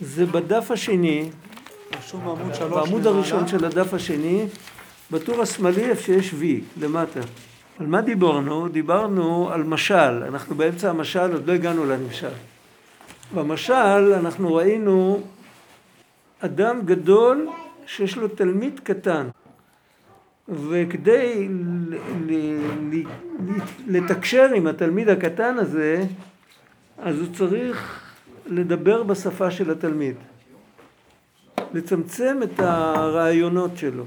זה בדף השני, בעמוד. הראשון של הדף השני, בטור השמאלי איפה שיש V, למטה. על מה דיברנו? דיברנו על משל, אנחנו באמצע המשל, עוד לא הגענו לנמשל. במשל אנחנו ראינו אדם גדול שיש לו תלמיד קטן, וכדי ל- ל- ל- לתקשר עם התלמיד הקטן הזה, אז הוא צריך לדבר בשפה של התלמיד. לצמצם את הרעיונות שלו.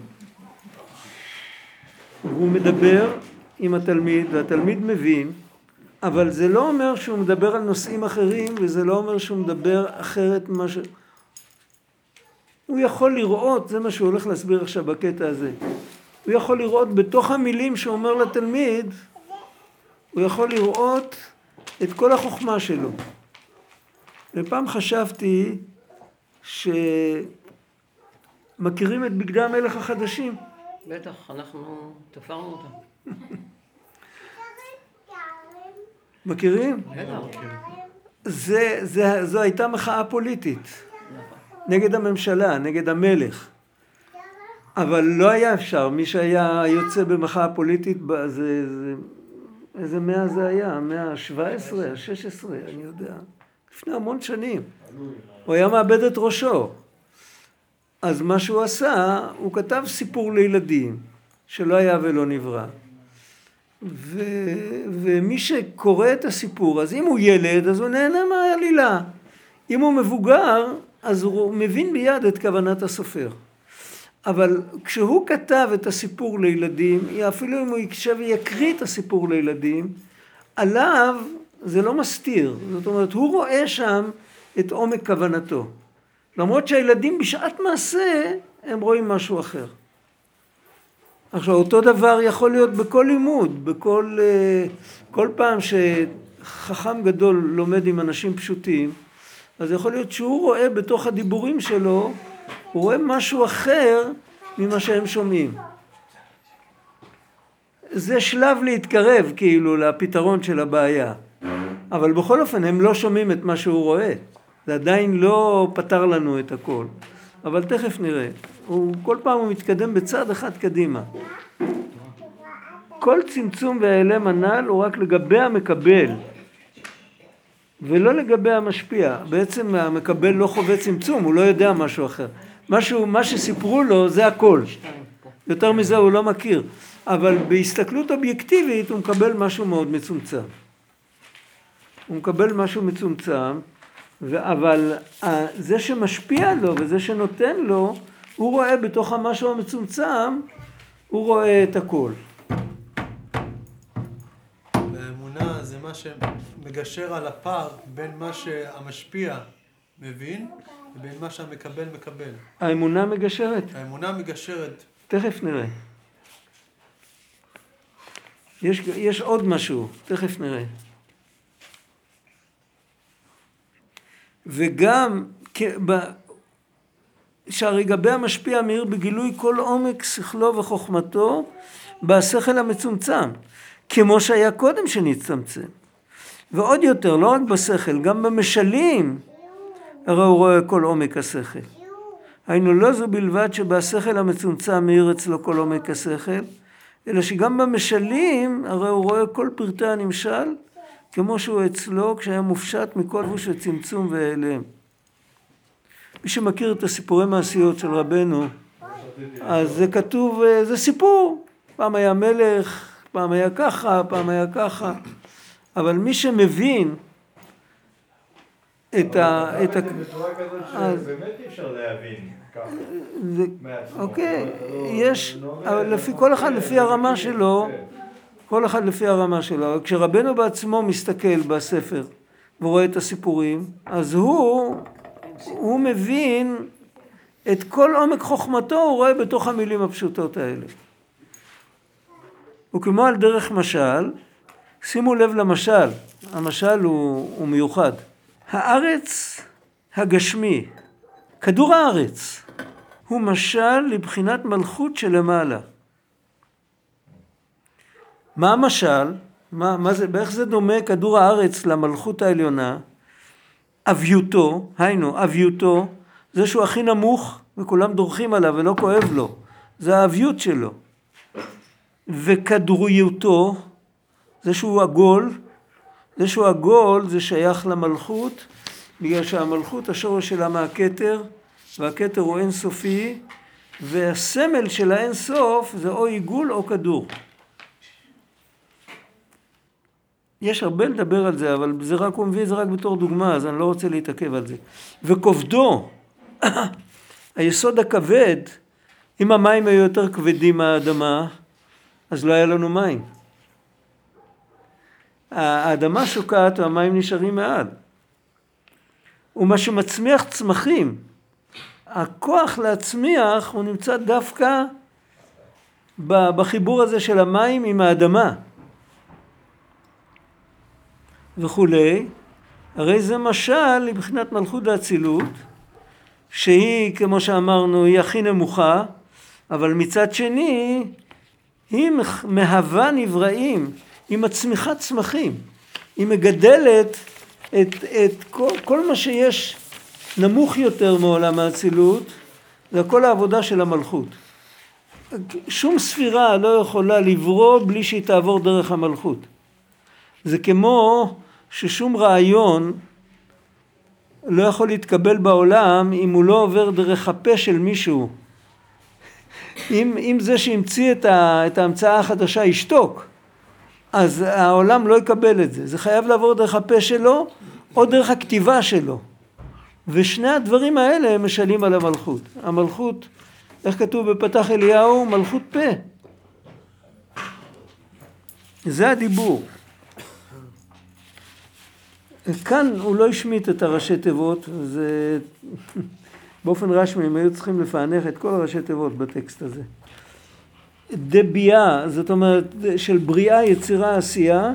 הוא מדבר עם התלמיד והתלמיד מבין, אבל זה לא אומר שהוא מדבר על נושאים אחרים וזה לא אומר שהוא מדבר אחרת ממה ש... הוא יכול לראות, זה מה שהוא הולך להסביר עכשיו בקטע הזה, הוא יכול לראות בתוך המילים שהוא אומר לתלמיד, הוא יכול לראות את כל החוכמה שלו. ופעם חשבתי שמכירים את בגדי המלך החדשים. בטח, אנחנו תפרנו אותם. מכירים? זה, זה, זו הייתה מחאה פוליטית נגד הממשלה, נגד המלך. אבל לא היה אפשר, מי שהיה יוצא במחאה פוליטית, זה, זה, איזה מאה זה היה? המאה ה-17, ה-16, אני יודע. לפני המון שנים. הוא היה מאבד את ראשו. אז מה שהוא עשה, הוא כתב סיפור לילדים, שלא היה ולא נברא. ו... ומי שקורא את הסיפור, אז אם הוא ילד, אז הוא נהנה מהעלילה. אם הוא מבוגר, אז הוא מבין מיד את כוונת הסופר. אבל כשהוא כתב את הסיפור לילדים, אפילו אם הוא יקשב ויקריא את הסיפור לילדים, עליו זה לא מסתיר. זאת אומרת, הוא רואה שם את עומק כוונתו. למרות שהילדים בשעת מעשה, הם רואים משהו אחר. עכשיו, אותו דבר יכול להיות בכל לימוד, בכל אה, כל פעם שחכם גדול לומד עם אנשים פשוטים, אז יכול להיות שהוא רואה בתוך הדיבורים שלו, הוא רואה משהו אחר ממה שהם שומעים. זה שלב להתקרב כאילו לפתרון של הבעיה. אבל בכל אופן הם לא שומעים את מה שהוא רואה. זה עדיין לא פתר לנו את הכל. אבל תכף נראה. הוא, כל פעם הוא מתקדם בצעד אחד קדימה. כל צמצום והעלם הנ"ל הוא רק לגבי המקבל, ולא לגבי המשפיע. בעצם המקבל לא חווה צמצום, הוא לא יודע משהו אחר. משהו, מה שסיפרו לו זה הכל. יותר מזה הוא לא מכיר. אבל בהסתכלות אובייקטיבית הוא מקבל משהו מאוד מצומצם. הוא מקבל משהו מצומצם, אבל ה- זה שמשפיע לו וזה שנותן לו, הוא רואה בתוך המשהו המצומצם, הוא רואה את הכל. והאמונה זה מה שמגשר על הפער בין מה שהמשפיע מבין לבין מה שהמקבל מקבל. האמונה מגשרת, האמונה מגשרת תכף נראה. יש, יש עוד משהו, תכף נראה. וגם, שהרי גבי המשפיע מאיר בגילוי כל עומק שכלו וחוכמתו בשכל המצומצם, כמו שהיה קודם שנצטמצם. ועוד יותר, לא רק בשכל, גם במשלים, הרי הוא רואה כל עומק השכל. היינו לא זו בלבד שבשכל המצומצם מאיר אצלו כל עומק השכל, אלא שגם במשלים הרי הוא רואה כל פרטי הנמשל, כמו שהוא אצלו כשהיה מופשט מכל לבוש וצמצום והעלם. מי שמכיר את הסיפורי מעשיות של רבנו, אז זה כתוב, אה, זה סיפור. פעם היה מלך, פעם היה ככה, פעם היה ככה. אבל מי שמבין את ה... את ה... בצורה כזאת שבאמת אי אפשר להבין ככה. אוקיי, יש, אבל לפי כל אחד לפי הרמה שלו. כל אחד לפי הרמה שלו. אבל כשרבנו בעצמו מסתכל בספר ורואה את הסיפורים, אז הוא, הוא מבין את כל עומק חוכמתו, הוא רואה בתוך המילים הפשוטות האלה. וכמו על דרך משל, שימו לב למשל, המשל הוא, הוא מיוחד. הארץ הגשמי, כדור הארץ, הוא משל לבחינת מלכות שלמעלה. מה המשל? מה, מה זה, באיך זה דומה כדור הארץ למלכות העליונה? אביותו, היינו אביותו, זה שהוא הכי נמוך וכולם דורכים עליו ולא כואב לו, זה האביות שלו. וכדרויותו, זה שהוא עגול, זה שהוא עגול זה שייך למלכות, בגלל שהמלכות השורש שלה מהכתר, והכתר הוא אינסופי, והסמל של האינסוף זה או עיגול או כדור. יש הרבה לדבר על זה, אבל זה רק, הוא מביא את זה רק בתור דוגמה, אז אני לא רוצה להתעכב על זה. וכובדו, היסוד הכבד, אם המים היו יותר כבדים מהאדמה, אז לא היה לנו מים. האדמה שוקעת והמים נשארים מעל. ומה שמצמיח צמחים, הכוח להצמיח הוא נמצא דווקא בחיבור הזה של המים עם האדמה וכולי, הרי זה משל מבחינת מלכות האצילות, שהיא, כמו שאמרנו, היא הכי נמוכה, אבל מצד שני, היא מהווה נבראים, היא מצמיחה צמחים, היא מגדלת את, את כל, כל מה שיש נמוך יותר מעולם האצילות, זה הכל העבודה של המלכות. שום ספירה לא יכולה לברוא בלי שהיא תעבור דרך המלכות. זה כמו ששום רעיון לא יכול להתקבל בעולם אם הוא לא עובר דרך הפה של מישהו. אם, אם זה שהמציא את, ה, את ההמצאה החדשה ישתוק, אז העולם לא יקבל את זה. זה חייב לעבור דרך הפה שלו או דרך הכתיבה שלו. ושני הדברים האלה משלים על המלכות. המלכות, איך כתוב בפתח אליהו? מלכות פה. זה הדיבור. כאן הוא לא השמיט את הראשי תיבות, זה באופן רשמי הם היו צריכים לפענח את כל הראשי תיבות בטקסט הזה. דבייה, זאת אומרת של בריאה, יצירה, עשייה,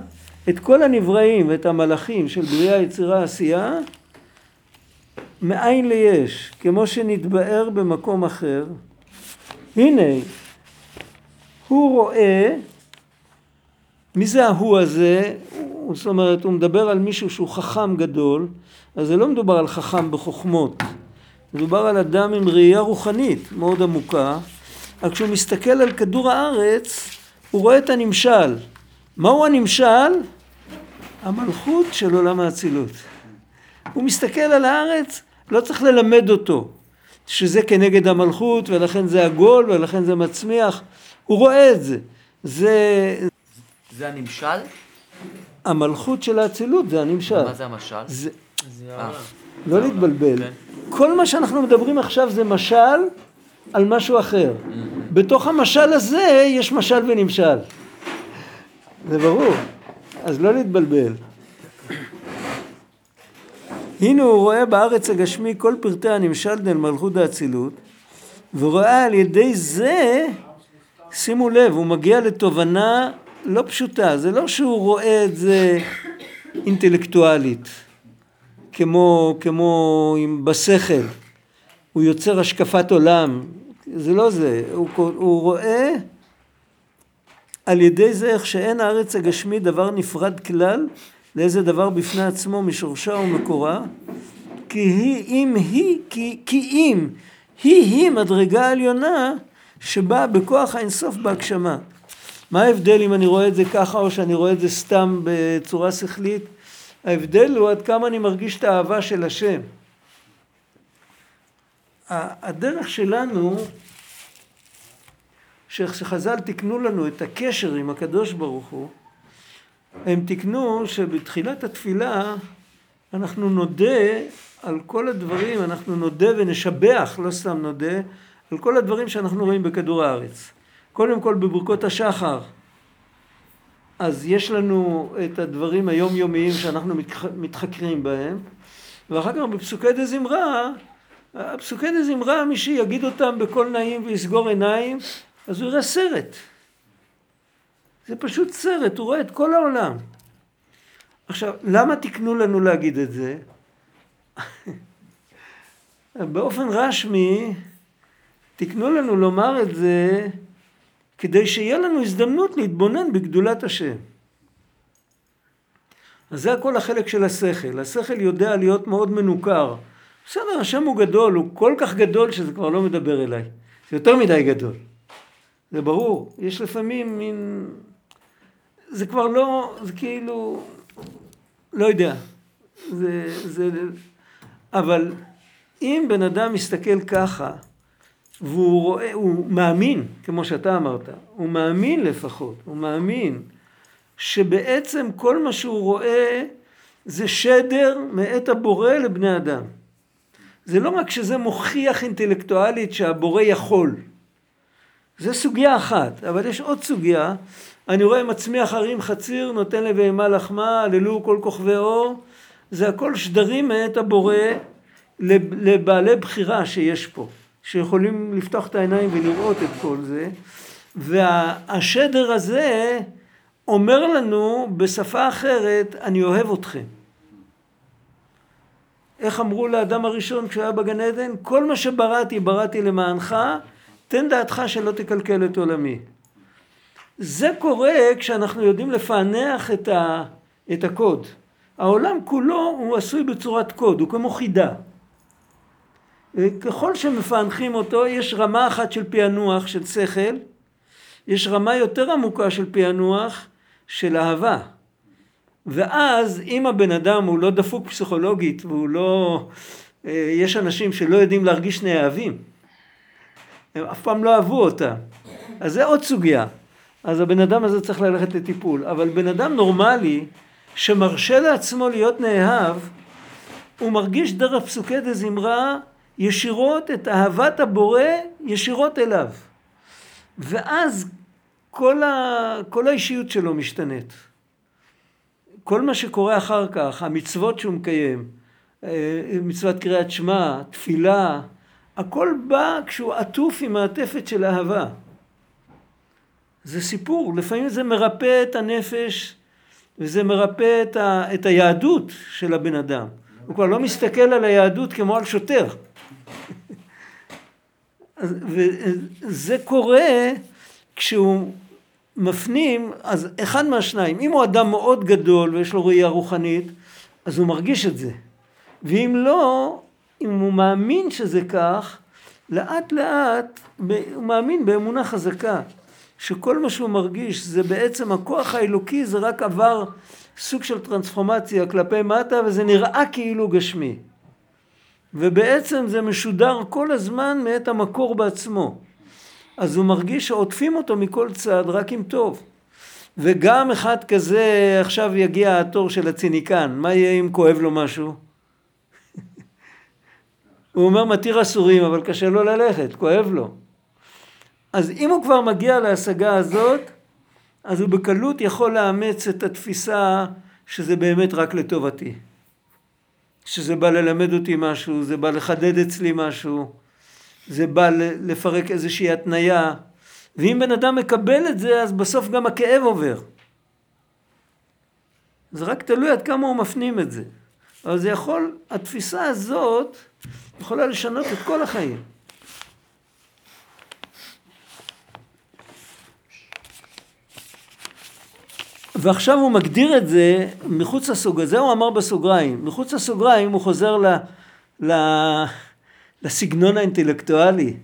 את כל הנבראים ואת המלאכים של בריאה, יצירה, עשייה, מאין ליש, כמו שנתבאר במקום אחר. הנה, הוא רואה, מי זה ההוא הזה? זאת אומרת, הוא מדבר על מישהו שהוא חכם גדול, אז זה לא מדובר על חכם בחוכמות, מדובר על אדם עם ראייה רוחנית מאוד עמוקה, רק כשהוא מסתכל על כדור הארץ, הוא רואה את הנמשל. מהו הנמשל? המלכות של עולם האצילות. הוא מסתכל על הארץ, לא צריך ללמד אותו, שזה כנגד המלכות ולכן זה עגול ולכן זה מצמיח, הוא רואה את זה. זה... זה הנמשל? המלכות של האצילות זה הנמשל. מה זה המשל? זה... אה, לא להתבלבל. כן. כל מה שאנחנו מדברים עכשיו זה משל על משהו אחר. בתוך המשל הזה יש משל ונמשל. זה ברור. אז לא להתבלבל. הנה הוא רואה בארץ הגשמי כל פרטי הנמשל דל מלכות האצילות, ורואה על ידי זה, שימו לב, הוא מגיע לתובנה לא פשוטה, זה לא שהוא רואה את זה אינטלקטואלית, כמו, כמו עם בשכל, הוא יוצר השקפת עולם, זה לא זה, הוא, הוא רואה על ידי זה איך שאין הארץ הגשמי דבר נפרד כלל לאיזה דבר בפני עצמו משורשה ומקורה, כי היא אם היא, כי, כי אם היא היא מדרגה עליונה שבאה בכוח האינסוף בהגשמה. מה ההבדל אם אני רואה את זה ככה או שאני רואה את זה סתם בצורה שכלית? ההבדל הוא עד כמה אני מרגיש את האהבה של השם. הדרך שלנו, שחז"ל תיקנו לנו את הקשר עם הקדוש ברוך הוא, הם תיקנו שבתחילת התפילה אנחנו נודה על כל הדברים, אנחנו נודה ונשבח, לא סתם נודה, על כל הדברים שאנחנו רואים בכדור הארץ. קודם כל בברכות השחר, אז יש לנו את הדברים היומיומיים שאנחנו מתחקרים בהם, ואחר כך בפסוקי דה זמרה, פסוקי זמרה, מי שיגיד אותם בקול נעים ויסגור עיניים, אז הוא יראה סרט. זה פשוט סרט, הוא רואה את כל העולם. עכשיו, למה תיקנו לנו להגיד את זה? באופן רשמי, תיקנו לנו לומר את זה כדי שיהיה לנו הזדמנות להתבונן בגדולת השם. אז זה הכל החלק של השכל. השכל יודע להיות מאוד מנוכר. בסדר, השם הוא גדול, הוא כל כך גדול שזה כבר לא מדבר אליי. זה יותר מדי גדול. זה ברור. יש לפעמים מין... זה כבר לא, זה כאילו, לא יודע. זה, זה, אבל אם בן אדם מסתכל ככה, והוא רואה, הוא מאמין, כמו שאתה אמרת, הוא מאמין לפחות, הוא מאמין שבעצם כל מה שהוא רואה זה שדר מאת הבורא לבני אדם. זה לא רק שזה מוכיח אינטלקטואלית שהבורא יכול. זה סוגיה אחת, אבל יש עוד סוגיה. אני רואה מצמיח הרים חציר, נותן לבהמה לחמה, הללו כל כוכבי אור. זה הכל שדרים מאת הבורא לבעלי בחירה שיש פה, שיכולים לפתוח את העיניים ולראות את כל זה. והשדר הזה אומר לנו בשפה אחרת, אני אוהב אתכם. איך אמרו לאדם הראשון כשהוא היה בגן עדן? כל מה שבראתי, בראתי למענך, תן דעתך שלא תקלקל את עולמי. זה קורה כשאנחנו יודעים לפענח את, ה, את הקוד. העולם כולו הוא עשוי בצורת קוד, הוא כמו חידה. ככל שמפענחים אותו, יש רמה אחת של פענוח, של שכל, יש רמה יותר עמוקה של פענוח, של אהבה. ואז אם הבן אדם הוא לא דפוק פסיכולוגית והוא לא... אה, יש אנשים שלא יודעים להרגיש נאהבים. הם אף פעם לא אהבו אותה. אז זה עוד סוגיה. אז הבן אדם הזה צריך ללכת לטיפול. אבל בן אדם נורמלי שמרשה לעצמו להיות נאהב, הוא מרגיש דרך פסוקי דה זמרה ישירות את אהבת הבורא ישירות אליו. ואז כל, ה, כל האישיות שלו משתנית. כל מה שקורה אחר כך, המצוות שהוא מקיים, אה, מצוות קריאת שמע, תפילה, הכל בא כשהוא עטוף עם מעטפת של אהבה. זה סיפור, לפעמים זה מרפא את הנפש וזה מרפא את, ה, את היהדות של הבן אדם. הוא כבר לא מסתכל על היהדות כמו על שוטר. וזה קורה כשהוא מפנים, אז אחד מהשניים, אם הוא אדם מאוד גדול ויש לו ראייה רוחנית, אז הוא מרגיש את זה. ואם לא, אם הוא מאמין שזה כך, לאט לאט הוא מאמין באמונה חזקה, שכל מה שהוא מרגיש זה בעצם הכוח האלוקי, זה רק עבר סוג של טרנספורמציה כלפי מטה וזה נראה כאילו גשמי. ובעצם זה משודר כל הזמן מאת המקור בעצמו. אז הוא מרגיש שעוטפים אותו מכל צד רק עם טוב. וגם אחד כזה, עכשיו יגיע התור של הציניקן, מה יהיה אם כואב לו משהו? הוא אומר מתיר אסורים, אבל קשה לו ללכת, כואב לו. אז אם הוא כבר מגיע להשגה הזאת, אז הוא בקלות יכול לאמץ את התפיסה שזה באמת רק לטובתי. שזה בא ללמד אותי משהו, זה בא לחדד אצלי משהו. זה בא לפרק איזושהי התניה, ואם בן אדם מקבל את זה, אז בסוף גם הכאב עובר. זה רק תלוי עד כמה הוא מפנים את זה. אבל זה יכול, התפיסה הזאת יכולה לשנות את כל החיים. ועכשיו הוא מגדיר את זה מחוץ לסוגריים, זה הוא אמר בסוגריים, מחוץ לסוגריים הוא חוזר ל... ל לסגנון האינטלקטואלי.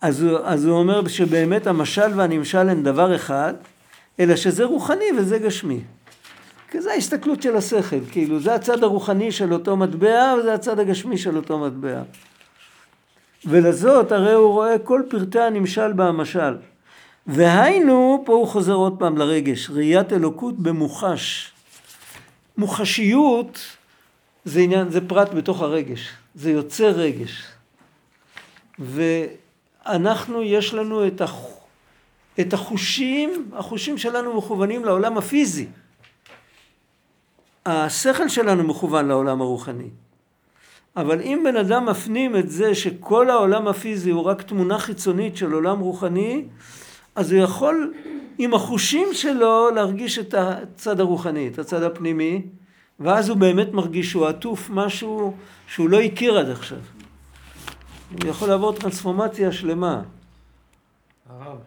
אז הוא, אז הוא אומר שבאמת המשל והנמשל הם דבר אחד, אלא שזה רוחני וזה גשמי. כי זו ההסתכלות של השכל, כאילו זה הצד הרוחני של אותו מטבע וזה הצד הגשמי של אותו מטבע. ולזאת הרי הוא רואה כל פרטי הנמשל במשל. והיינו, פה הוא חוזר עוד פעם לרגש, ראיית אלוקות במוחש. מוחשיות זה עניין, זה פרט בתוך הרגש. זה יוצר רגש. ואנחנו, יש לנו את, הח... את החושים, החושים שלנו מכוונים לעולם הפיזי. השכל שלנו מכוון לעולם הרוחני. אבל אם בן אדם מפנים את זה שכל העולם הפיזי הוא רק תמונה חיצונית של עולם רוחני, אז הוא יכול עם החושים שלו להרגיש את הצד הרוחני, את הצד הפנימי, ואז הוא באמת מרגיש שהוא עטוף משהו שהוא לא הכיר עד עכשיו. הוא יכול לעבור טרנספורמציה שלמה. הרב.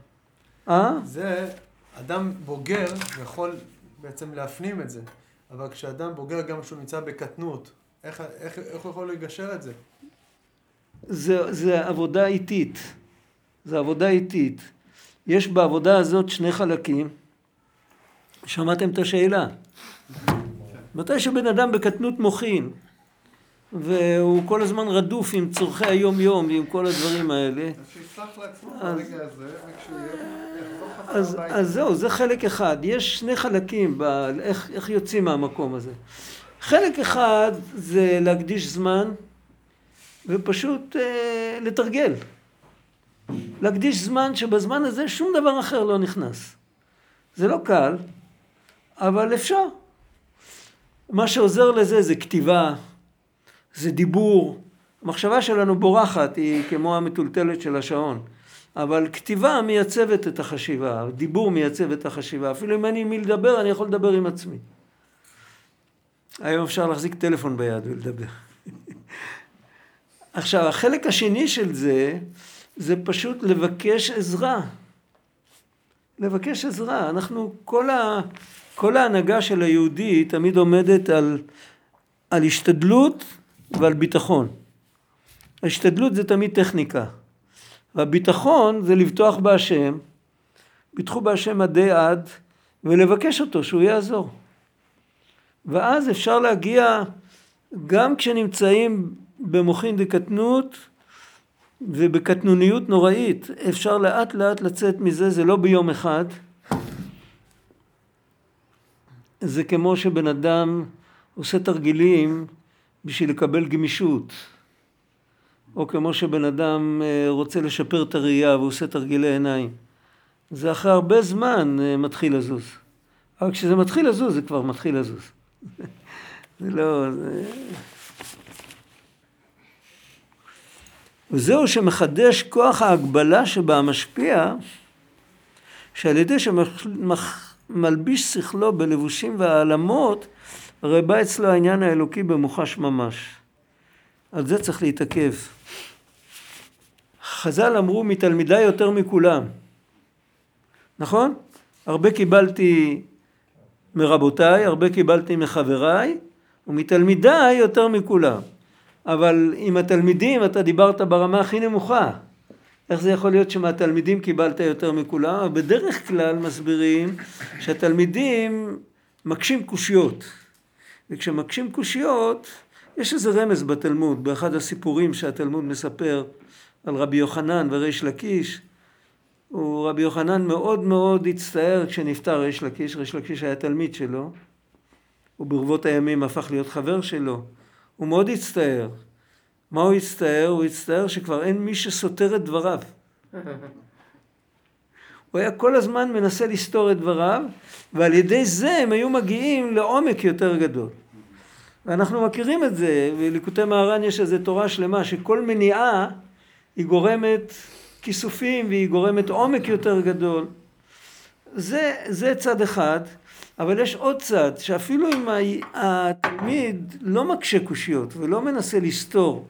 אה? זה, אדם בוגר יכול בעצם להפנים את זה. אבל כשאדם בוגר גם כשהוא נמצא בקטנות, איך, איך, איך הוא יכול לגשר את זה? זה, זה עבודה איטית. זה עבודה איטית. יש בעבודה הזאת שני חלקים. שמעתם את השאלה. מתי שבן אדם בקטנות מוחין, והוא כל הזמן רדוף עם צורכי היום יום ועם כל הדברים האלה, אז שיסלח לעצמו ברגע הזה, רק שהוא יהיה- יחזור חזרה אז, הביתה. אז זהו, זה חלק אחד. יש שני חלקים איך יוצאים מהמקום הזה. חלק אחד זה להקדיש זמן ופשוט אה, לתרגל. להקדיש זמן שבזמן הזה שום דבר אחר לא נכנס. זה לא קל, אבל אפשר. מה שעוזר לזה זה כתיבה, זה דיבור. המחשבה שלנו בורחת, היא כמו המטולטלת של השעון. אבל כתיבה מייצבת את החשיבה, דיבור מייצב את החשיבה. אפילו אם אין לי מי לדבר, אני יכול לדבר עם עצמי. היום אפשר להחזיק טלפון ביד ולדבר. עכשיו, החלק השני של זה, זה פשוט לבקש עזרה. לבקש עזרה. אנחנו, כל, ה, כל ההנהגה של היהודי תמיד עומדת על, על השתדלות ועל ביטחון. ההשתדלות זה תמיד טכניקה. והביטחון זה לבטוח בהשם, ביטחו בהשם עדי עד, ולבקש אותו שהוא יעזור. ואז אפשר להגיע, גם כשנמצאים במוחין דקטנות ובקטנוניות נוראית, אפשר לאט לאט לצאת מזה, זה לא ביום אחד. זה כמו שבן אדם עושה תרגילים בשביל לקבל גמישות. או כמו שבן אדם אה, רוצה לשפר את הראייה והוא עושה תרגילי עיניים. זה אחרי הרבה זמן אה, מתחיל לזוז. אבל כשזה מתחיל לזוז, זה כבר מתחיל לזוז. זה לא... זה... וזהו שמחדש כוח ההגבלה שבה המשפיע, שעל ידי שמלביש שכלו בלבושים והעלמות, הרי בא אצלו העניין האלוקי במוחש ממש. על זה צריך להתעכב. חז"ל אמרו מתלמידיי יותר מכולם. נכון? הרבה קיבלתי מרבותיי, הרבה קיבלתי מחבריי, ומתלמידיי יותר מכולם. אבל עם התלמידים אתה דיברת ברמה הכי נמוכה. איך זה יכול להיות שמהתלמידים קיבלת יותר מכולם? בדרך כלל מסבירים שהתלמידים מקשים קושיות. וכשמקשים קושיות, יש איזה רמז בתלמוד, באחד הסיפורים שהתלמוד מספר על רבי יוחנן וריש לקיש. רבי יוחנן מאוד מאוד הצטער כשנפטר ריש לקיש, ריש לקיש היה תלמיד שלו, וברבות הימים הפך להיות חבר שלו. הוא מאוד הצטער. מה הוא הצטער? הוא הצטער שכבר אין מי שסותר את דבריו. הוא היה כל הזמן מנסה לסתור את דבריו, ועל ידי זה הם היו מגיעים לעומק יותר גדול. ואנחנו מכירים את זה, בליקוטי מהר"ן יש איזו תורה שלמה שכל מניעה היא גורמת כיסופים והיא גורמת עומק יותר גדול. זה, זה צד אחד, אבל יש עוד צד, שאפילו אם התלמיד לא מקשה קושיות ולא מנסה לסתור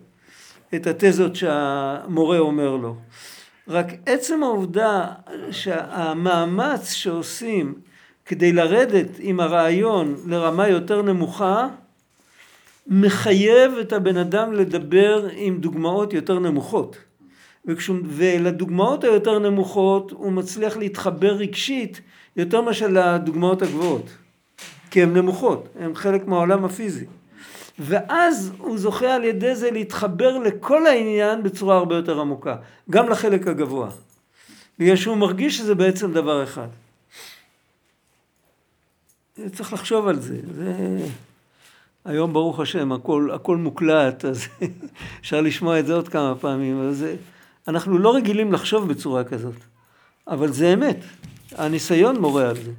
את התזות שהמורה אומר לו, רק עצם העובדה שהמאמץ שעושים כדי לרדת עם הרעיון לרמה יותר נמוכה, מחייב את הבן אדם לדבר עם דוגמאות יותר נמוכות. וכשהוא, ולדוגמאות היותר נמוכות הוא מצליח להתחבר רגשית יותר מאשר לדוגמאות הגבוהות. כי הן נמוכות, הן חלק מהעולם הפיזי. ואז הוא זוכה על ידי זה להתחבר לכל העניין בצורה הרבה יותר עמוקה, גם לחלק הגבוה. בגלל שהוא מרגיש שזה בעצם דבר אחד. צריך לחשוב על זה. זה... היום ברוך השם הכל, הכל מוקלט, אז אפשר לשמוע את זה עוד כמה פעמים. אבל זה, אנחנו לא רגילים לחשוב בצורה כזאת, אבל זה אמת. הניסיון מורה על זה.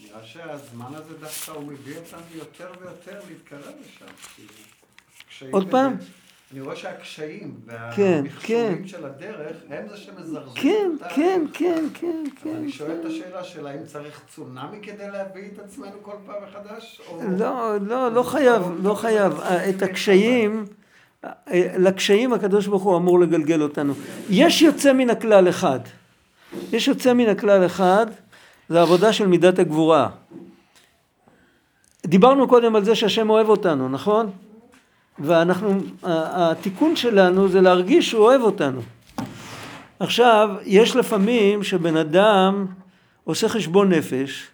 נראה שהזמן הזה דווקא הוא מביא אותנו יותר ויותר להתקרב לשם. עוד פעם? אני רואה שהקשיים כן, והמכשולים של הדרך הם זה שמזרזים כן. כן, כן, כן, כן. אני שואל את השאלה של האם צריך צונאמי כדי להביא את עצמנו כל פעם מחדש? לא, לא, לא חייב, לא חייב. את הקשיים, לקשיים הקדוש ברוך הוא אמור לגלגל אותנו. יש יוצא מן הכלל אחד. יש יוצא מן הכלל אחד, זה העבודה של מידת הגבורה. דיברנו קודם על זה שהשם אוהב אותנו, נכון? ואנחנו, התיקון שלנו זה להרגיש שהוא אוהב אותנו. עכשיו, יש לפעמים שבן אדם עושה חשבון נפש,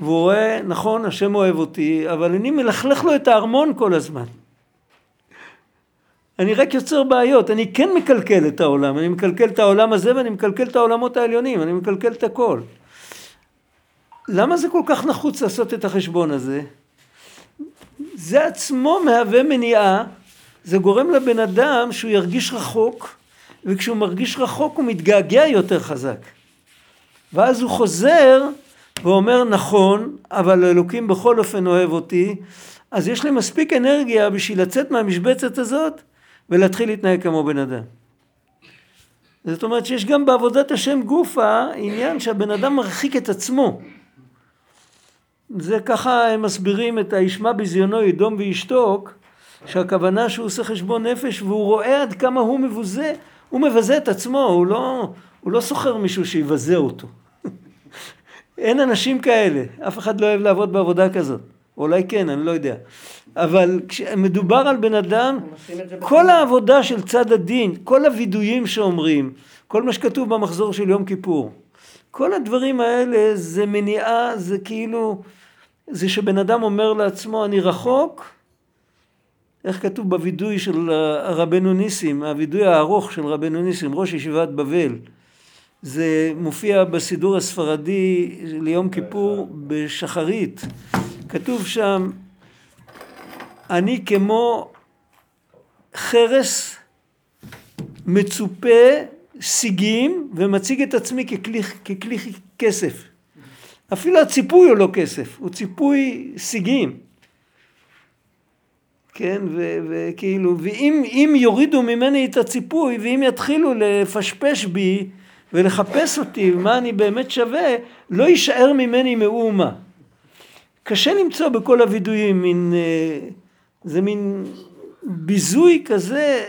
והוא רואה, נכון, השם אוהב אותי, אבל אני מלכלך לו את הארמון כל הזמן. אני רק יוצר בעיות, אני כן מקלקל את העולם, אני מקלקל את העולם הזה ואני מקלקל את העולמות העליונים, אני מקלקל את הכל. למה זה כל כך נחוץ לעשות את החשבון הזה? זה עצמו מהווה מניעה, זה גורם לבן אדם שהוא ירגיש רחוק, וכשהוא מרגיש רחוק הוא מתגעגע יותר חזק. ואז הוא חוזר ואומר נכון, אבל אלוקים בכל אופן אוהב אותי, אז יש לי מספיק אנרגיה בשביל לצאת מהמשבצת הזאת ולהתחיל להתנהג כמו בן אדם. זאת אומרת שיש גם בעבודת השם גופה עניין שהבן אדם מרחיק את עצמו. זה ככה הם מסבירים את הישמע בזיונו ידום וישתוק, שהכוונה שהוא עושה חשבון נפש והוא רואה עד כמה הוא מבוזה, הוא מבזה את עצמו, הוא לא, הוא לא סוחר מישהו שיבזה אותו. אין אנשים כאלה, אף אחד לא אוהב לעבוד בעבודה כזאת. אולי כן, אני לא יודע. אבל כשמדובר על בן אדם, כל העבודה של צד הדין, כל הווידויים שאומרים, כל מה שכתוב במחזור של יום כיפור, כל הדברים האלה זה מניעה, זה כאילו, זה שבן אדם אומר לעצמו, אני רחוק, איך כתוב בווידוי של רבנו ניסים, הווידוי הארוך של רבנו ניסים, ראש ישיבת בבל. זה מופיע בסידור הספרדי ליום כיפור בשחרית. כתוב שם, אני כמו חרס מצופה סיגים ומציג את עצמי ככלי, ככלי כסף. אפילו הציפוי הוא לא כסף, הוא ציפוי סיגים. כן, וכאילו, ואם יורידו ממני את הציפוי, ואם יתחילו לפשפש בי ולחפש אותי, מה אני באמת שווה, לא יישאר ממני מאומה. קשה למצוא בכל הווידויים מין, אה, זה מין ביזוי כזה,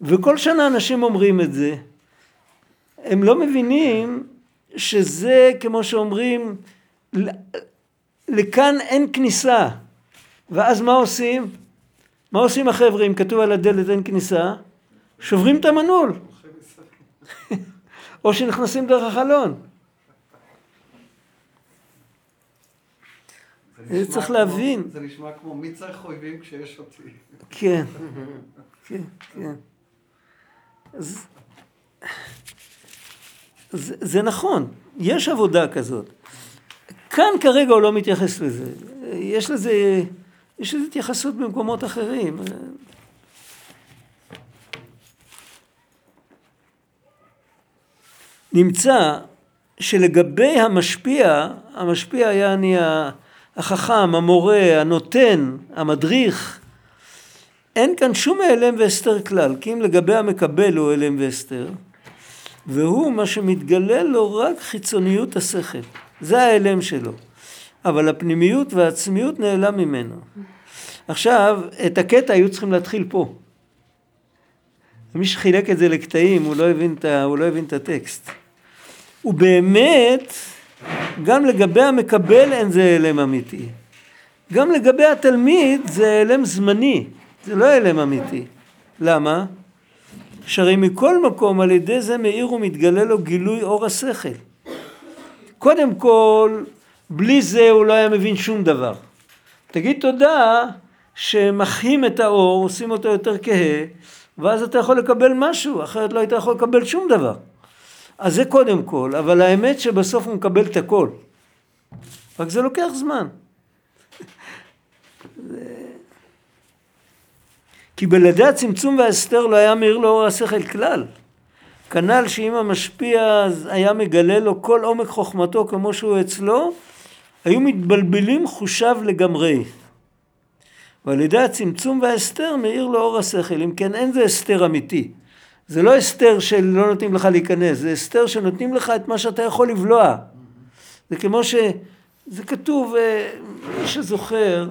וכל שנה אנשים אומרים את זה. הם לא מבינים שזה, כמו שאומרים, לכאן אין כניסה. ואז מה עושים? מה עושים החבר'ה אם כתוב על הדלת אין כניסה? שוברים את המנעול. או שנכנסים דרך החלון. צריך כמו, להבין. זה נשמע כמו מי צריך אויבים כשיש אותי. כן, כן, כן. אז, זה, זה נכון, יש עבודה כזאת. כאן כרגע הוא לא מתייחס לזה. יש לזה, יש לזה התייחסות במקומות אחרים. נמצא שלגבי המשפיע, המשפיע היה אני החכם, המורה, הנותן, המדריך, אין כאן שום הלם והסתר כלל, כי אם לגבי המקבל הוא הלם והסתר, והוא מה שמתגלה לו רק חיצוניות השכל, זה ההלם שלו, אבל הפנימיות והעצמיות נעלם ממנו. עכשיו, את הקטע היו צריכים להתחיל פה. מי שחילק את זה לקטעים, הוא לא הבין את, הוא לא הבין את הטקסט. ובאמת, גם לגבי המקבל אין זה הלם אמיתי. גם לגבי התלמיד זה הלם זמני, זה לא הלם אמיתי. למה? שהרי מכל מקום על ידי זה מאיר ומתגלה לו גילוי אור השכל. קודם כל, בלי זה הוא לא היה מבין שום דבר. תגיד תודה שמחים את האור, עושים אותו יותר כהה, ואז אתה יכול לקבל משהו, אחרת לא היית יכול לקבל שום דבר. אז זה קודם כל, אבל האמת שבסוף הוא מקבל את הכל. רק זה לוקח זמן. כי בלעדי הצמצום וההסתר לא היה מאיר לאור השכל כלל. כנ"ל שאם המשפיע היה מגלה לו כל עומק חוכמתו כמו שהוא אצלו, היו מתבלבלים חושיו לגמרי. ועל ידי הצמצום וההסתר מאיר לאור השכל, אם כן אין זה הסתר אמיתי. זה לא הסתר שלא נותנים לך להיכנס, זה הסתר שנותנים לך את מה שאתה יכול לבלוע. זה כמו ש... זה כתוב, אה, מי שזוכר,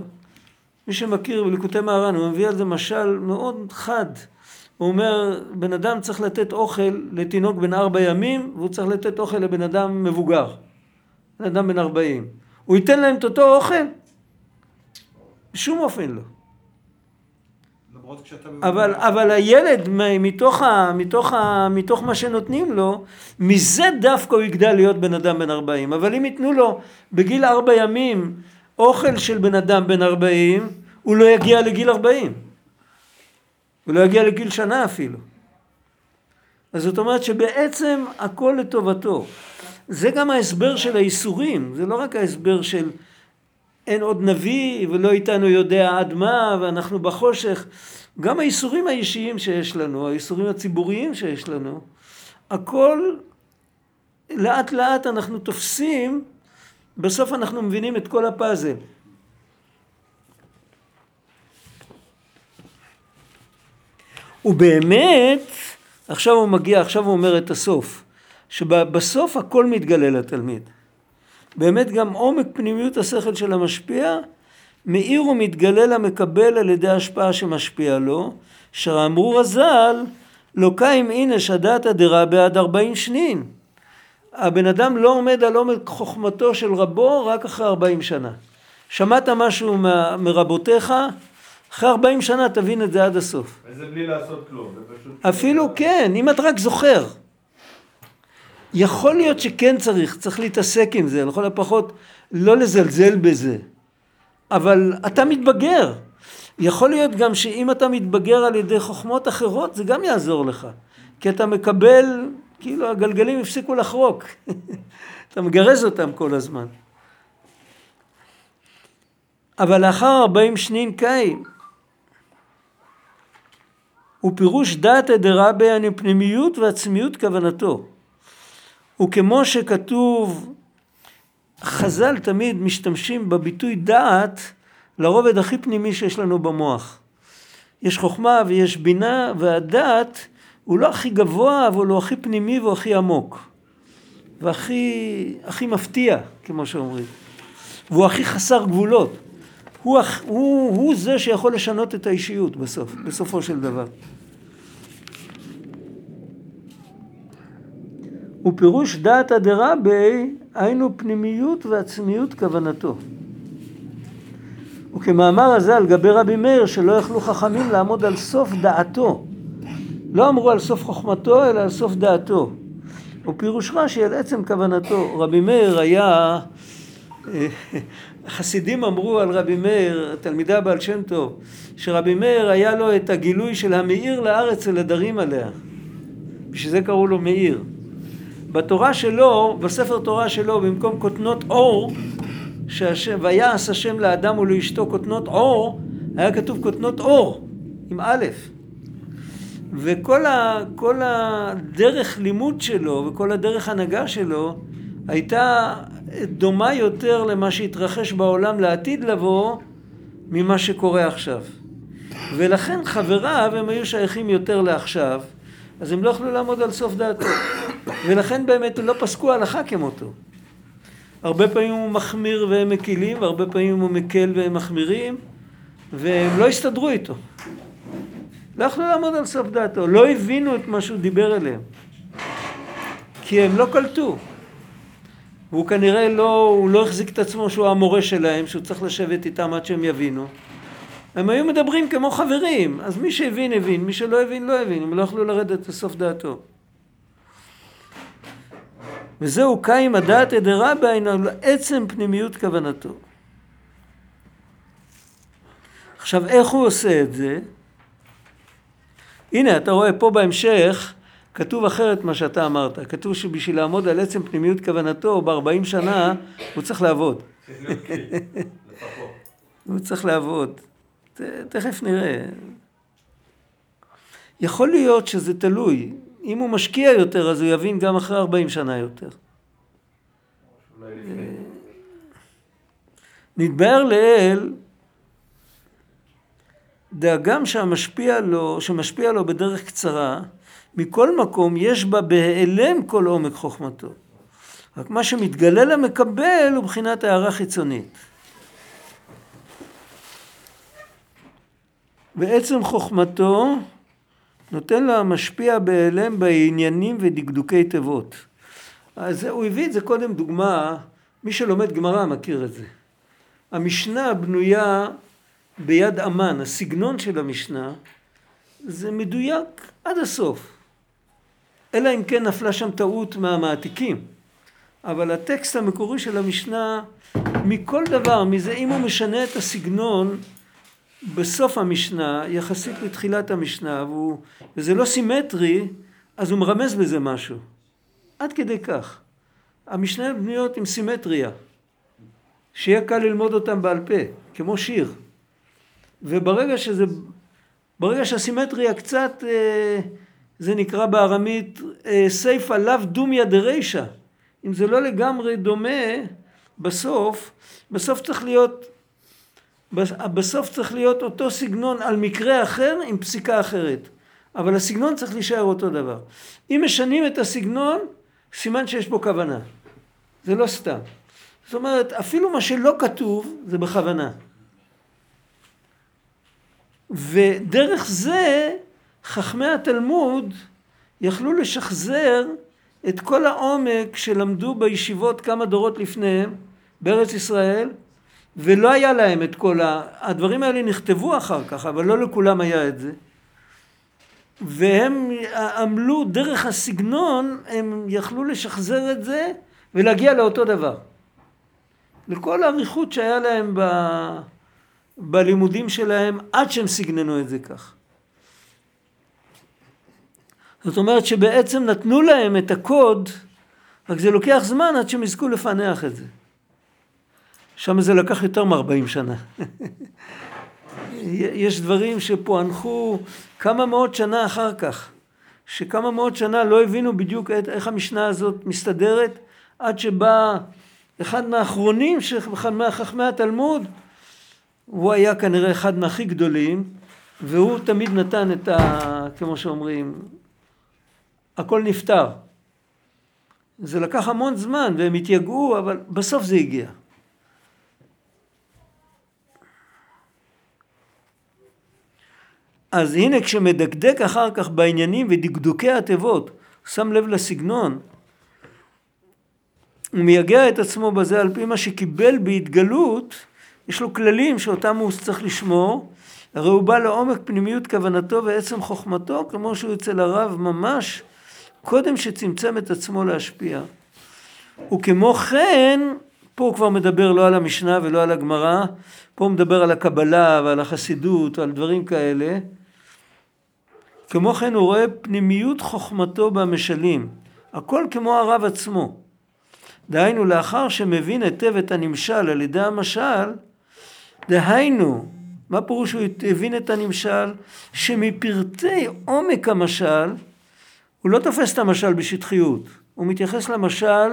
מי שמכיר בליקוטי מהר"ן, הוא מביא על זה משל מאוד חד. הוא אומר, בן אדם צריך לתת אוכל לתינוק בן ארבע ימים, והוא צריך לתת אוכל לבן אדם מבוגר. בן אדם בן ארבעים. הוא ייתן להם את אותו אוכל? בשום אופן לא. למרות כשאתה... אבל, אבל הילד, מתוך, ה, מתוך, ה, מתוך מה שנותנים לו, מזה דווקא הוא יגדל להיות בן אדם בן 40. אבל אם ייתנו לו בגיל ארבע ימים אוכל של בן אדם בן 40, הוא לא יגיע לגיל 40. הוא לא יגיע לגיל שנה אפילו. אז זאת אומרת שבעצם הכל לטובתו. זה גם ההסבר של האיסורים, זה לא רק ההסבר של אין עוד נביא ולא איתנו יודע עד מה ואנחנו בחושך. גם האיסורים האישיים שיש לנו, האיסורים הציבוריים שיש לנו, הכל לאט לאט אנחנו תופסים, בסוף אנחנו מבינים את כל הפאזל. ובאמת, עכשיו הוא מגיע, עכשיו הוא אומר את הסוף, שבסוף הכל מתגלה לתלמיד. באמת גם עומק פנימיות השכל של המשפיע מאיר ומתגלה למקבל על ידי השפעה שמשפיעה לו, אשר אמרו רז"ל, לא קיים אינש הדתא דרבה עד ארבעים שנין. הבן אדם לא עומד על עומק חוכמתו של רבו רק אחרי ארבעים שנה. שמעת משהו מ- מרבותיך, אחרי ארבעים שנה תבין את זה עד הסוף. וזה בלי לעשות כלום, זה פשוט... אפילו כן, אם אתה רק זוכר. יכול להיות שכן צריך, צריך להתעסק עם זה, לכל הפחות לא לזלזל בזה. אבל אתה מתבגר. יכול להיות גם שאם אתה מתבגר על ידי חוכמות אחרות, זה גם יעזור לך. כי אתה מקבל, כאילו הגלגלים הפסיקו לחרוק. אתה מגרז אותם כל הזמן. אבל לאחר ארבעים שנין קיים, פירוש דתא דרבי אני פנימיות ועצמיות כוונתו. וכמו שכתוב, חז"ל תמיד משתמשים בביטוי דעת לרובד הכי פנימי שיש לנו במוח. יש חוכמה ויש בינה, והדעת הוא לא הכי גבוה, אבל הוא הכי פנימי והוא הכי עמוק. והכי הכי מפתיע, כמו שאומרים. והוא הכי חסר גבולות. הוא, הוא, הוא זה שיכול לשנות את האישיות בסוף, בסופו של דבר. ופירוש דעתא דרבי, היינו פנימיות ועצמיות כוונתו. וכמאמר הזה על גבי רבי מאיר, שלא יכלו חכמים לעמוד על סוף דעתו. לא אמרו על סוף חוכמתו, אלא על סוף דעתו. ופירוש רש"י על עצם כוונתו. רבי מאיר היה, אה, החסידים אמרו על רבי מאיר, תלמידי הבעל שם טוב, שרבי מאיר היה לו את הגילוי של המאיר לארץ ולדרים עליה. בשביל זה קראו לו מאיר. בתורה שלו, בספר תורה שלו, במקום כותנות אור, ויעש השם לאדם ולאשתו כותנות אור, היה כתוב כותנות אור, עם א'. וכל ה, הדרך לימוד שלו וכל הדרך הנהגה שלו הייתה דומה יותר למה שהתרחש בעולם לעתיד לבוא ממה שקורה עכשיו. ולכן חבריו הם היו שייכים יותר לעכשיו, אז הם לא יכלו לעמוד על סוף דעתו. ולכן באמת לא פסקו הלכה כמותו. הרבה פעמים הוא מחמיר והם מקילים, והרבה פעמים הוא מקל והם מחמירים, והם לא הסתדרו איתו. לא יכלו לעמוד על סוף דעתו, לא הבינו את מה שהוא דיבר אליהם. כי הם לא קלטו. והוא כנראה לא, הוא לא החזיק את עצמו שהוא המורה שלהם, שהוא צריך לשבת איתם עד שהם יבינו. הם היו מדברים כמו חברים, אז מי שהבין הבין, מי שלא הבין לא הבין, הם לא יכלו לרדת לסוף דעתו. וזהו קיים הדעת דרבי על עצם פנימיות כוונתו. עכשיו איך הוא עושה את זה? הנה אתה רואה פה בהמשך כתוב אחרת מה שאתה אמרת, כתוב שבשביל לעמוד על עצם פנימיות כוונתו בארבעים שנה הוא צריך לעבוד. הוא צריך לעבוד. ת- תכף נראה. יכול להיות שזה תלוי. אם הוא משקיע יותר אז הוא יבין גם אחרי 40 שנה יותר. נתבהר לאל דאגם שהמשפיע לו, שמשפיע לו בדרך קצרה, מכל מקום יש בה בהיעלם כל עומק חוכמתו. רק מה שמתגלה למקבל הוא בחינת הערה חיצונית. בעצם חוכמתו נותן לו המשפיע בהיעלם בעניינים ודקדוקי תיבות. אז הוא הביא את זה קודם דוגמה, מי שלומד גמרא מכיר את זה. המשנה בנויה ביד אמן, הסגנון של המשנה, זה מדויק עד הסוף. אלא אם כן נפלה שם טעות מהמעתיקים. אבל הטקסט המקורי של המשנה, מכל דבר, מזה אם הוא משנה את הסגנון בסוף המשנה, יחסית לתחילת המשנה, והוא, וזה לא סימטרי, אז הוא מרמז בזה משהו. עד כדי כך. המשנה בנויות עם סימטריה, שיהיה קל ללמוד אותם בעל פה, כמו שיר. וברגע שזה, ברגע שהסימטריה קצת, אה, זה נקרא בארמית אה, סייפה לאו דומיה דרישא. אם זה לא לגמרי דומה, בסוף, בסוף צריך להיות, בסוף צריך להיות אותו סגנון על מקרה אחר עם פסיקה אחרת. אבל הסגנון צריך להישאר אותו דבר. אם משנים את הסגנון, סימן שיש בו כוונה. זה לא סתם. זאת אומרת, אפילו מה שלא כתוב, זה בכוונה. ודרך זה, חכמי התלמוד יכלו לשחזר את כל העומק שלמדו בישיבות כמה דורות לפניהם בארץ ישראל, ולא היה להם את כל ה... הדברים האלה נכתבו אחר כך, אבל לא לכולם היה את זה. והם עמלו דרך הסגנון, הם יכלו לשחזר את זה ולהגיע לאותו דבר. לכל האריכות שהיה להם ב... בלימודים שלהם עד שהם סגננו את זה כך. זאת אומרת שבעצם נתנו להם את הקוד, רק זה לוקח זמן עד שהם יזכו לפענח את זה. שם זה לקח יותר מ-40 שנה. יש דברים שפוענחו כמה מאות שנה אחר כך, שכמה מאות שנה לא הבינו בדיוק איך המשנה הזאת מסתדרת, עד שבא אחד מהאחרונים של חכמי התלמוד, הוא היה כנראה אחד מהכי גדולים, והוא תמיד נתן את ה... כמו שאומרים, הכל נפתר. זה לקח המון זמן והם התייגעו, אבל בסוף זה הגיע. אז הנה כשמדקדק אחר כך בעניינים ודקדוקי התיבות, שם לב לסגנון, הוא מייגע את עצמו בזה על פי מה שקיבל בהתגלות, יש לו כללים שאותם הוא צריך לשמור, הרי הוא בא לעומק פנימיות כוונתו ועצם חוכמתו, כמו שהוא אצל הרב ממש, קודם שצמצם את עצמו להשפיע. וכמו כן, פה הוא כבר מדבר לא על המשנה ולא על הגמרא, פה הוא מדבר על הקבלה ועל החסידות ועל דברים כאלה. כמו כן הוא רואה פנימיות חוכמתו במשלים, הכל כמו הרב עצמו. דהיינו, לאחר שמבין היטב את הנמשל על ידי המשל, דהיינו, מה פירוש הוא הבין את הנמשל? שמפרטי עומק המשל, הוא לא תופס את המשל בשטחיות, הוא מתייחס למשל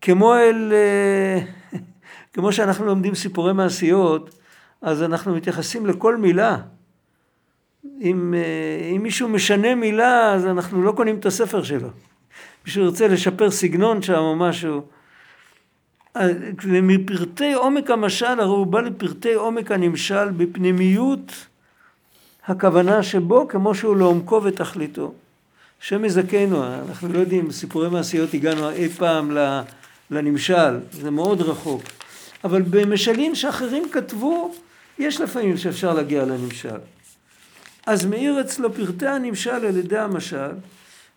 כמו אל, אה, כמו שאנחנו לומדים סיפורי מעשיות, אז אנחנו מתייחסים לכל מילה. אם, אה, אם מישהו משנה מילה, אז אנחנו לא קונים את הספר שלו. מישהו ירצה לשפר סגנון שם או משהו. ומפרטי עומק המשל, הרי הוא בא לפרטי עומק הנמשל בפנימיות הכוונה שבו, כמו שהוא לעומקו ותכליתו. השם יזכנו, אנחנו לא יודעים, סיפורי מעשיות הגענו אי פעם לנמשל, זה מאוד רחוק. אבל במשלים שאחרים כתבו, יש לפעמים שאפשר להגיע לנמשל. אז מאיר אצלו פרטי הנמשל על ידי המשל,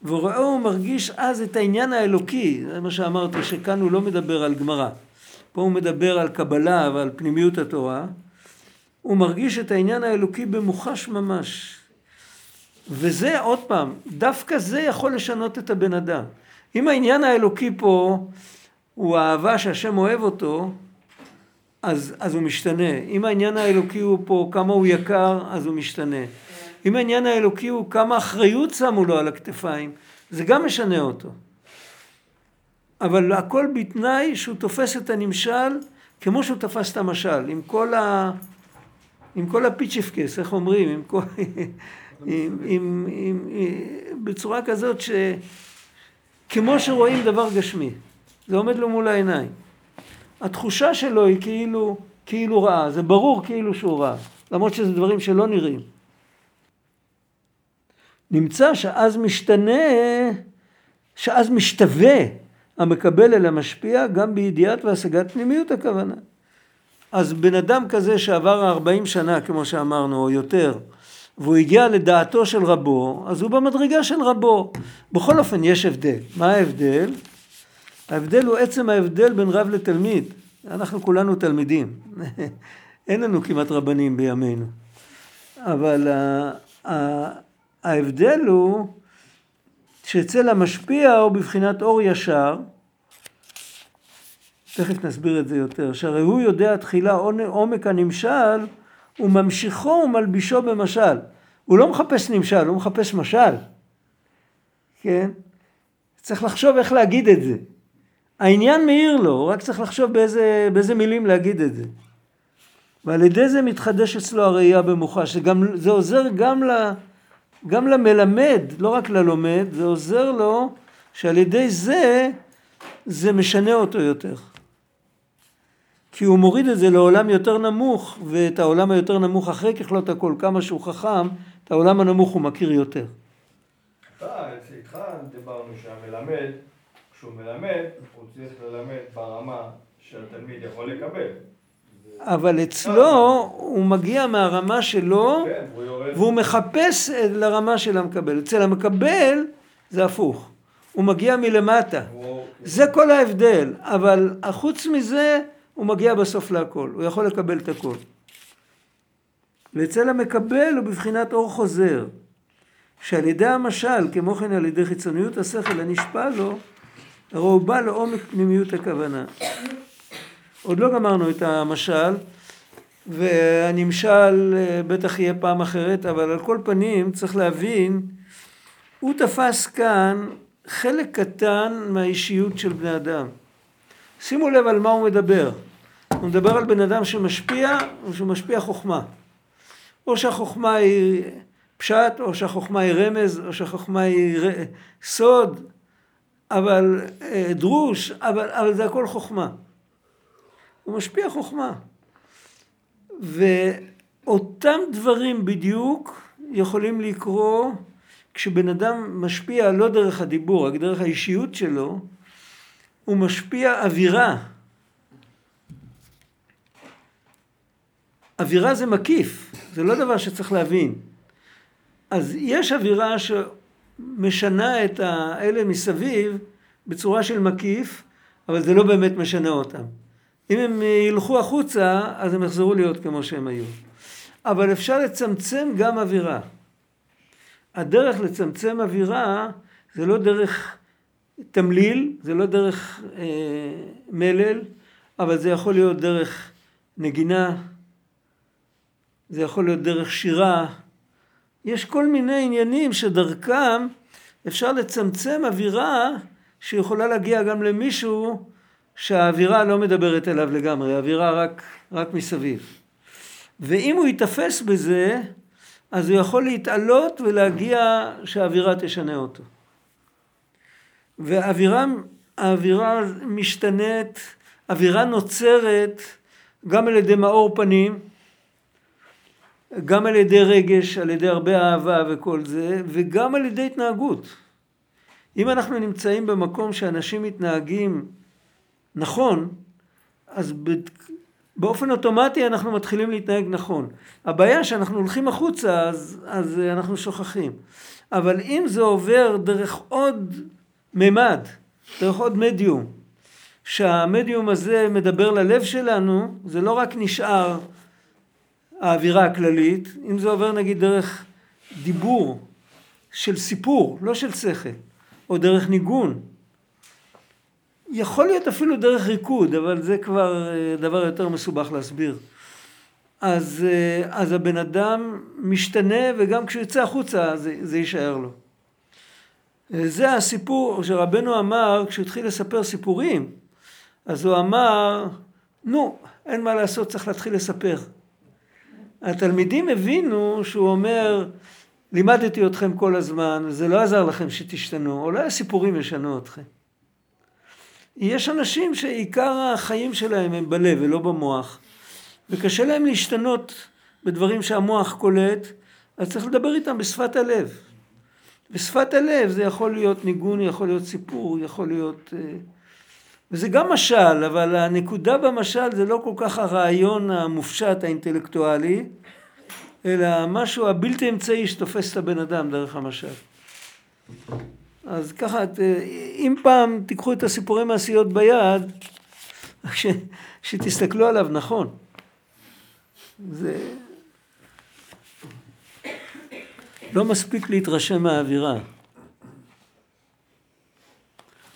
ורואה ומרגיש אז את העניין האלוקי, זה מה שאמרתי, שכאן הוא לא מדבר על גמרא. פה הוא מדבר על קבלה ועל פנימיות התורה. הוא מרגיש את העניין האלוקי במוחש ממש. וזה, עוד פעם, דווקא זה יכול לשנות את הבן אדם. אם העניין האלוקי פה הוא האהבה שהשם אוהב אותו, אז, אז הוא משתנה. אם העניין האלוקי הוא פה כמה הוא יקר, אז הוא משתנה. אם העניין האלוקי הוא כמה אחריות שמו לו על הכתפיים, זה גם משנה אותו. אבל הכל בתנאי שהוא תופס את הנמשל כמו שהוא תפס את המשל, עם כל, ה... עם כל הפיצ'פקס, איך אומרים, עם כל... עם, עם, עם, בצורה כזאת שכמו שרואים דבר גשמי, זה עומד לו מול העיניים. התחושה שלו היא כאילו, כאילו רעה, זה ברור כאילו שהוא רע, למרות שזה דברים שלא נראים. נמצא שאז משתנה, שאז משתווה המקבל אל המשפיע גם בידיעת והשגת פנימיות הכוונה. אז בן אדם כזה שעבר 40 שנה, כמו שאמרנו, או יותר, והוא הגיע לדעתו של רבו, אז הוא במדרגה של רבו. בכל אופן, יש הבדל. מה ההבדל? ההבדל הוא עצם ההבדל בין רב לתלמיד. אנחנו כולנו תלמידים. אין לנו כמעט רבנים בימינו. אבל ההבדל הוא שאצל המשפיע הוא בבחינת אור ישר, תכף נסביר את זה יותר, שהרי הוא יודע תחילה עומק הנמשל וממשיכו ומלבישו במשל. הוא לא מחפש נמשל, הוא מחפש משל. כן? צריך לחשוב איך להגיד את זה. העניין מאיר לו, הוא רק צריך לחשוב באיזה, באיזה מילים להגיד את זה. ועל ידי זה מתחדש אצלו הראייה במוחה, שזה עוזר גם, ל, גם למלמד, לא רק ללומד, זה עוזר לו שעל ידי זה, זה משנה אותו יותר. כי הוא מוריד את זה לעולם יותר נמוך, ואת העולם היותר נמוך אחרי ככלות הכל, כמה שהוא חכם, את העולם הנמוך הוא מכיר יותר. אתה, איתך דיברנו שהמלמד, כשהוא מלמד, הוא צריך ללמד ברמה שהתלמיד יכול לקבל. אבל אצלו הוא מגיע מהרמה שלו כן. והוא מחפש לרמה של המקבל. אצל המקבל זה הפוך. הוא מגיע מלמטה. זה כל ההבדל. אבל חוץ מזה הוא מגיע בסוף להכל. הוא יכול לקבל את הכל. ואצל המקבל הוא בבחינת אור חוזר. שעל ידי המשל, כמו כן על ידי חיצוניות השכל הנשפע לו, הרי הוא בא לעומק פנימיות הכוונה. עוד לא גמרנו את המשל, והנמשל אה, בטח יהיה פעם אחרת, אבל על כל פנים צריך להבין, הוא תפס כאן חלק קטן מהאישיות של בני אדם. שימו לב על מה הוא מדבר. הוא מדבר על בן אדם שמשפיע, או שהוא משפיע חוכמה. או שהחוכמה היא פשט, או שהחוכמה היא רמז, או שהחוכמה היא ר... סוד, אבל אה, דרוש, אבל, אבל זה הכל חוכמה. הוא משפיע חוכמה. ואותם דברים בדיוק יכולים לקרות כשבן אדם משפיע לא דרך הדיבור, רק דרך האישיות שלו, הוא משפיע אווירה. אווירה זה מקיף, זה לא דבר שצריך להבין. אז יש אווירה שמשנה את האלה מסביב בצורה של מקיף, אבל זה לא באמת משנה אותם. אם הם ילכו החוצה, אז הם יחזרו להיות כמו שהם היו. אבל אפשר לצמצם גם אווירה. הדרך לצמצם אווירה זה לא דרך תמליל, זה לא דרך אה, מלל, אבל זה יכול להיות דרך נגינה, זה יכול להיות דרך שירה. יש כל מיני עניינים שדרכם אפשר לצמצם אווירה שיכולה להגיע גם למישהו שהאווירה לא מדברת אליו לגמרי, האווירה רק, רק מסביב. ואם הוא ייתפס בזה, אז הוא יכול להתעלות ולהגיע שהאווירה תשנה אותו. והאווירה האווירה משתנית, אווירה נוצרת גם על ידי מאור פנים, גם על ידי רגש, על ידי הרבה אהבה וכל זה, וגם על ידי התנהגות. אם אנחנו נמצאים במקום שאנשים מתנהגים נכון, אז באופן אוטומטי אנחנו מתחילים להתנהג נכון. הבעיה שאנחנו הולכים החוצה, אז, אז אנחנו שוכחים. אבל אם זה עובר דרך עוד ממד, דרך עוד מדיום, שהמדיום הזה מדבר ללב שלנו, זה לא רק נשאר האווירה הכללית, אם זה עובר נגיד דרך דיבור של סיפור, לא של שכל, או דרך ניגון, יכול להיות אפילו דרך ריקוד, אבל זה כבר אה, דבר יותר מסובך להסביר. אז, אה, אז הבן אדם משתנה וגם כשהוא יצא החוצה זה, זה יישאר לו. אה, זה הסיפור שרבנו אמר כשהוא התחיל לספר סיפורים, אז הוא אמר, נו, אין מה לעשות, צריך להתחיל לספר. התלמידים הבינו שהוא אומר, לימדתי אתכם כל הזמן, זה לא עזר לכם שתשתנו, אולי הסיפורים ישנו אתכם. יש אנשים שעיקר החיים שלהם הם בלב ולא במוח, וקשה להם להשתנות בדברים שהמוח קולט, אז צריך לדבר איתם בשפת הלב. בשפת הלב זה יכול להיות ניגון, יכול להיות סיפור, יכול להיות אה, וזה גם משל, אבל הנקודה במשל זה לא כל כך הרעיון המופשט האינטלקטואלי, אלא משהו הבלתי אמצעי שתופס את הבן אדם דרך המשל. אז ככה, את- אם פעם תיקחו את הסיפורי מעשיות ביד, ש, שתסתכלו עליו נכון. זה לא מספיק להתרשם מהאווירה.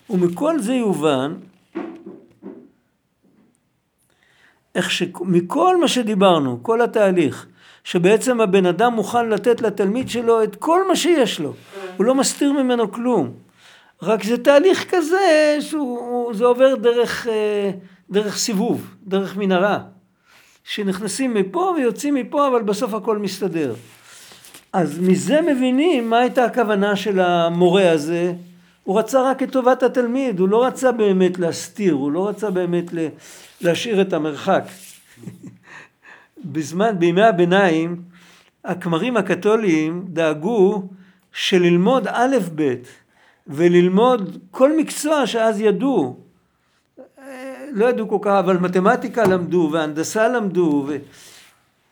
ומכל זה יובן איך שמכל מה שדיברנו, כל התהליך, שבעצם הבן אדם מוכן לתת לתלמיד שלו את כל מה שיש לו, הוא לא מסתיר ממנו כלום. רק זה תהליך כזה שזה עובר דרך, אה, דרך סיבוב, דרך מנהרה, שנכנסים מפה ויוצאים מפה, אבל בסוף הכל מסתדר. אז מזה מבינים מה הייתה הכוונה של המורה הזה. הוא רצה רק את טובת התלמיד, הוא לא רצה באמת להסתיר, הוא לא רצה באמת להשאיר את המרחק. בזמן, בימי הביניים, הכמרים הקתוליים דאגו שללמוד א' ב' וללמוד כל מקצוע שאז ידעו, לא ידעו כל כך, אבל מתמטיקה למדו והנדסה למדו,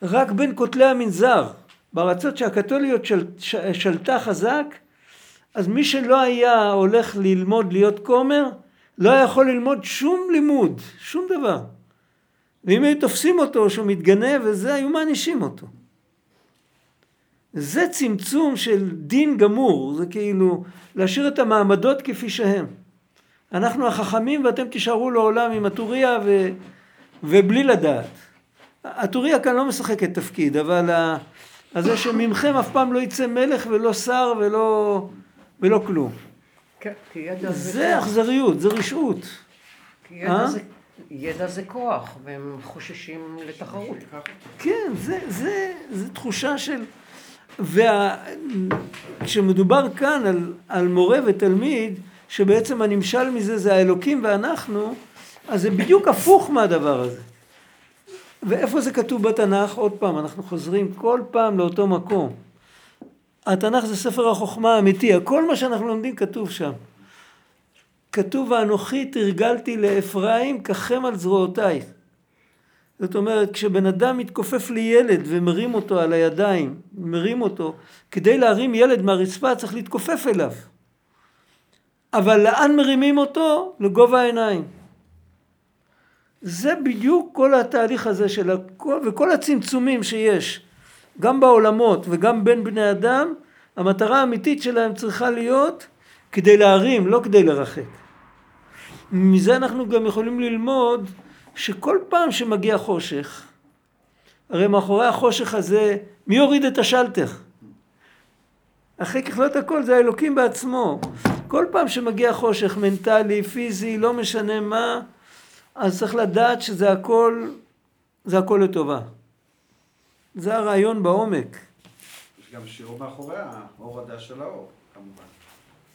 רק בין כותלי המנזר, בארצות שהקתוליות של, ש, שלטה חזק, אז מי שלא היה הולך ללמוד להיות כומר, לא היה יכול ללמוד שום לימוד, שום דבר. ואם היו תופסים אותו שהוא מתגנב וזה, היו מענישים אותו. זה צמצום של דין גמור, זה כאילו להשאיר את המעמדות כפי שהם. אנחנו החכמים ואתם תישארו לעולם עם הטוריה ו... ובלי לדעת. הטוריה כאן לא משחקת תפקיד, אבל ה... זה שממכם אף פעם לא יצא מלך ולא שר ולא, ולא כלום. כן, זה. אכזריות, זה רשעות. ידע אה? זה- ידע זה כוח, והם חוששים לתחרות. כן, זה, זה, זה תחושה של... וכשמדובר כאן על, על מורה ותלמיד, שבעצם הנמשל מזה זה האלוקים ואנחנו, אז זה בדיוק הפוך מהדבר הזה. ואיפה זה כתוב בתנ"ך? עוד פעם, אנחנו חוזרים כל פעם לאותו מקום. התנ"ך זה ספר החוכמה האמיתי, כל מה שאנחנו לומדים כתוב שם. כתוב ואנוכי תרגלתי לאפרים כחם על זרועותיי. זאת אומרת, כשבן אדם מתכופף לילד ומרים אותו על הידיים, מרים אותו, כדי להרים ילד מהרצפה צריך להתכופף אליו. אבל לאן מרימים אותו? לגובה העיניים. זה בדיוק כל התהליך הזה של הכל, וכל הצמצומים שיש, גם בעולמות וגם בין בני אדם, המטרה האמיתית שלהם צריכה להיות כדי להרים, לא כדי לרחק. מזה אנחנו גם יכולים ללמוד שכל פעם שמגיע חושך, הרי מאחורי החושך הזה, מי יוריד את השלטר? אחרי ככלות הכל זה האלוקים בעצמו. כל פעם שמגיע חושך מנטלי, פיזי, לא משנה מה, אז צריך לדעת שזה הכל, זה הכל לטובה. זה הרעיון בעומק. יש גם שיעור מאחורי ההורדה של האור, כמובן.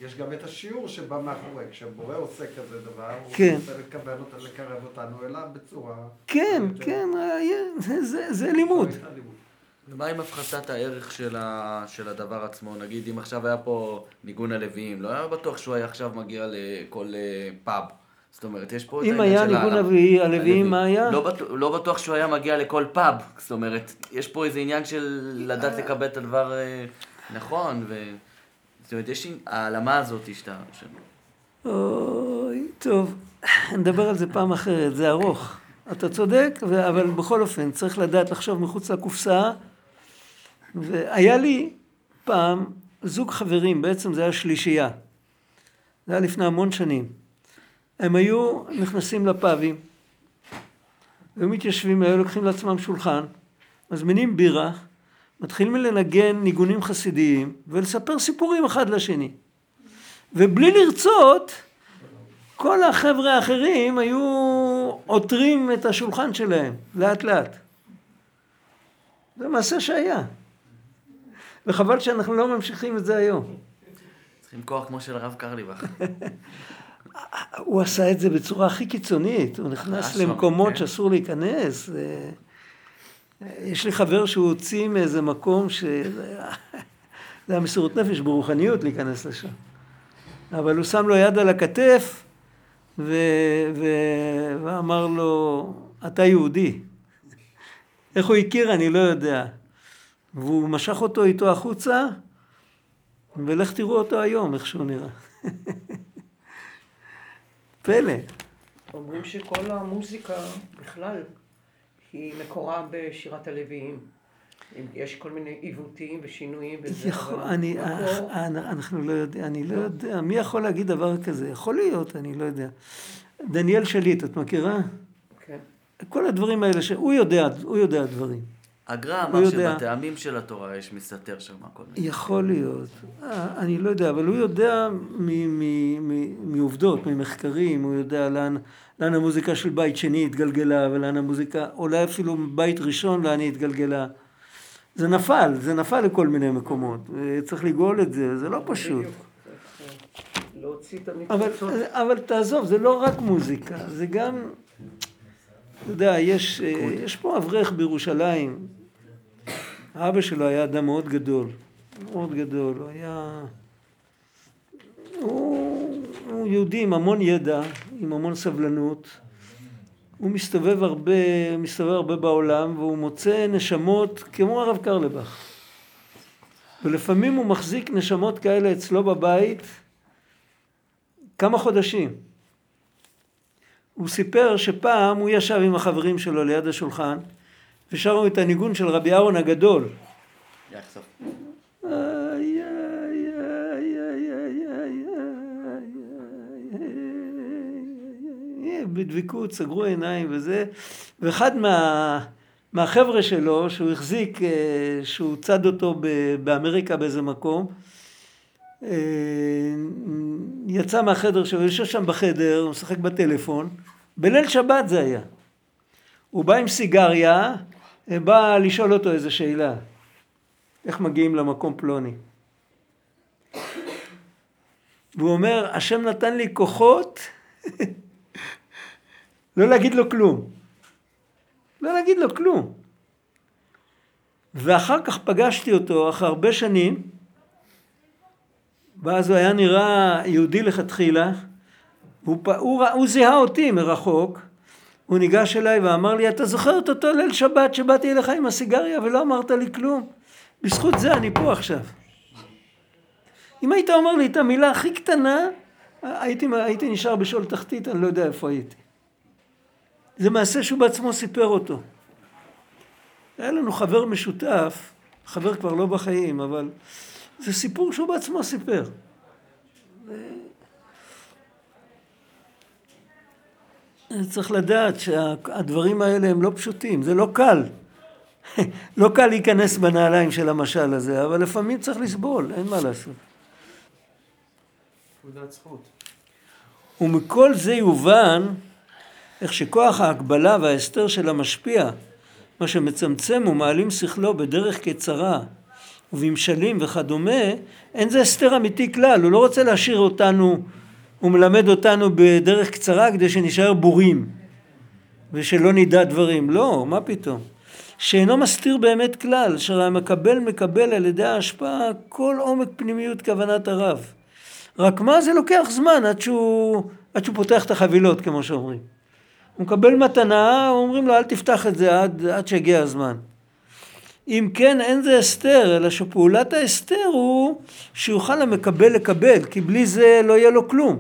יש גם את השיעור שבא מאחורי, כשהבורא עושה כזה דבר, כן. הוא רוצה לכוון אותה, לקרב אותנו אליו בצורה... כן, יותר- כן, זה, זה, זה לימוד. ומה עם הפחתת הערך של, ה... של הדבר עצמו? נגיד, אם עכשיו היה פה ניגון הלוויים, לא היה בטוח שהוא היה עכשיו מגיע לכל אה, פאב. זאת אומרת, יש פה את אם העניין היה של ניגון ה- הלוי- הלוי. הלוויים, מה היה? לא, בטוח, לא בטוח שהוא היה מגיע לכל פאב. זאת אומרת, יש פה איזה עניין של לדעת לקבל את הדבר אה, נכון, ו... זאת אומרת, יש העלמה הזאת שאתה... אוי, טוב, נדבר על זה פעם אחרת, זה ארוך. אתה צודק, אבל בכל אופן, צריך לדעת לחשוב מחוץ לקופסה. והיה לי פעם זוג חברים, בעצם זה היה שלישייה. זה היה לפני המון שנים. הם היו נכנסים לפאבים, היו מתיישבים, היו לוקחים לעצמם שולחן, מזמינים בירה, מתחילים לנגן ניגונים חסידיים ולספר סיפורים אחד לשני. ובלי לרצות, כל החבר'ה האחרים היו עותרים את השולחן שלהם, לאט לאט. זה מעשה שהיה. וחבל שאנחנו לא ממשיכים את זה היום. צריכים כוח כמו של הרב קרליבך. הוא עשה את זה בצורה הכי קיצונית, הוא נכנס לא, למקומות כן. שאסור להיכנס. יש לי חבר שהוא הוציא מאיזה מקום ש... זה היה מסירות נפש ברוחניות להיכנס לשם. אבל הוא שם לו יד על הכתף, ו, ו, ואמר לו, אתה יהודי. איך הוא הכיר אני לא יודע. והוא משך אותו איתו החוצה, ולך תראו אותו היום, איך שהוא נראה. פלא. אומרים שכל המוזיקה בכלל היא מקורה בשירת הלוויים. יש כל מיני עיוותים ושינויים וזה, יכול, אבל אני, המקור- אה, אנחנו לא יודעים, אני לא יודע, מי יכול להגיד דבר כזה? יכול להיות, אני לא יודע. דניאל שליט, את מכירה? כן. כל הדברים האלה, שהוא יודע, הוא יודע דברים. הגר"א אמר יודע. שבטעמים של התורה יש מסתתר שם כל מיני. יכול להיות, אה, אני לא יודע, אבל הוא יודע מ- מ- מ- מעובדות, ממחקרים, הוא יודע לאן, לאן המוזיקה של בית שני התגלגלה, ולאן המוזיקה, אולי אפילו בית ראשון לאן היא התגלגלה. זה נפל, זה נפל לכל מיני מקומות, וצריך לגאול את זה, זה לא פשוט. צריך, אה, אבל. אבל תעזוב, זה לא רק מוזיקה, זה גם, אתה יודע, יש, אה, יש פה אברך בירושלים, האבא שלו היה אדם מאוד גדול, מאוד גדול, הוא היה... הוא, הוא יהודי עם המון ידע, עם המון סבלנות. הוא מסתובב הרבה, מסתובב הרבה בעולם, והוא מוצא נשמות כמו הרב קרלבך. ולפעמים הוא מחזיק נשמות כאלה אצלו בבית כמה חודשים. הוא סיפר שפעם הוא ישב עם החברים שלו ליד השולחן ושרנו את הניגון של רבי אהרון הגדול. יחסוך. בדבקות, סגרו עיניים וזה, ואחד מה, מהחבר'ה שלו, שהוא החזיק, אה, שהוא צד אותו באמריקה באיזה מקום, אה, יצא מהחדר שלו, יושב שם בחדר, הוא משחק בטלפון, בליל שבת זה היה. הוא בא עם סיגריה, בא לשאול אותו איזה שאלה. איך מגיעים למקום פלוני. והוא אומר, השם נתן לי כוחות לא להגיד לו כלום. לא להגיד לו כלום. ואחר כך פגשתי אותו, אחרי הרבה שנים, ואז הוא היה נראה יהודי לכתחילה, הוא, רא- הוא זיהה אותי מרחוק, הוא ניגש אליי ואמר לי, אתה זוכר את אותו ליל שבת שבאתי אליך עם הסיגריה ולא אמרת לי כלום? בזכות זה אני פה עכשיו. אם היית אומר לי את המילה הכי קטנה, הייתי, הייתי נשאר בשאול תחתית, אני לא יודע איפה הייתי. זה מעשה שהוא בעצמו סיפר אותו. היה לנו חבר משותף, חבר כבר לא בחיים, אבל זה סיפור שהוא בעצמו סיפר. צריך לדעת שהדברים האלה הם לא פשוטים, זה לא קל. לא קל להיכנס בנעליים של המשל הזה, אבל לפעמים צריך לסבול, אין מה לעשות. ומכל זה יובן איך שכוח ההגבלה וההסתר של המשפיע, מה שמצמצם ומעלים שכלו בדרך קצרה ובמשלים וכדומה, אין זה הסתר אמיתי כלל, הוא לא רוצה להשאיר אותנו, הוא מלמד אותנו בדרך קצרה כדי שנשאר בורים ושלא נדע דברים, לא, מה פתאום. שאינו מסתיר באמת כלל, אשר המקבל מקבל על ידי ההשפעה כל עומק פנימיות כוונת הרב. רק מה זה לוקח זמן עד שהוא, עד שהוא פותח את החבילות כמו שאומרים. הוא מקבל מתנה, אומרים לו אל תפתח את זה עד, עד שיגיע הזמן. אם כן אין זה הסתר, אלא שפעולת ההסתר הוא שיוכל המקבל לקבל, כי בלי זה לא יהיה לו כלום.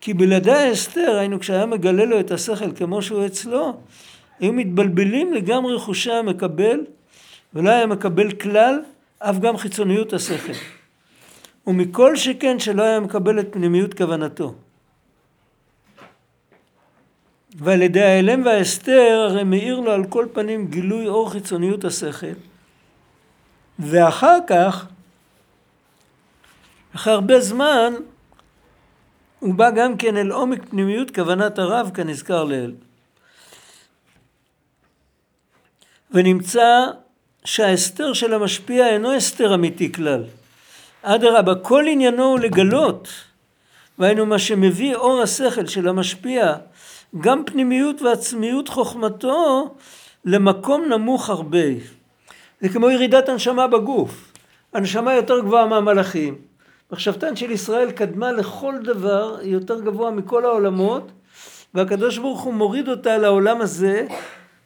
כי בלעדי ההסתר, היינו כשהיה מגלה לו את השכל כמו שהוא אצלו, היו מתבלבלים לגמרי חושי המקבל, ולא היה מקבל כלל, אף גם חיצוניות השכל. ומכל שכן שלא היה מקבל את פנימיות כוונתו. ועל ידי ההלם וההסתר הרי מאיר לו על כל פנים גילוי אור חיצוניות השכל ואחר כך אחרי הרבה זמן הוא בא גם כן אל עומק פנימיות כוונת הרב כנזכר לעיל. ונמצא שההסתר של המשפיע אינו הסתר אמיתי כלל. אדרבה, כל עניינו הוא לגלות, והיינו מה שמביא אור השכל של המשפיע, גם פנימיות ועצמיות חוכמתו, למקום נמוך הרבה. זה כמו ירידת הנשמה בגוף. הנשמה יותר גבוהה מהמלאכים. מחשבתן של ישראל קדמה לכל דבר, היא יותר גבוה מכל העולמות, והקדוש ברוך הוא מוריד אותה לעולם הזה,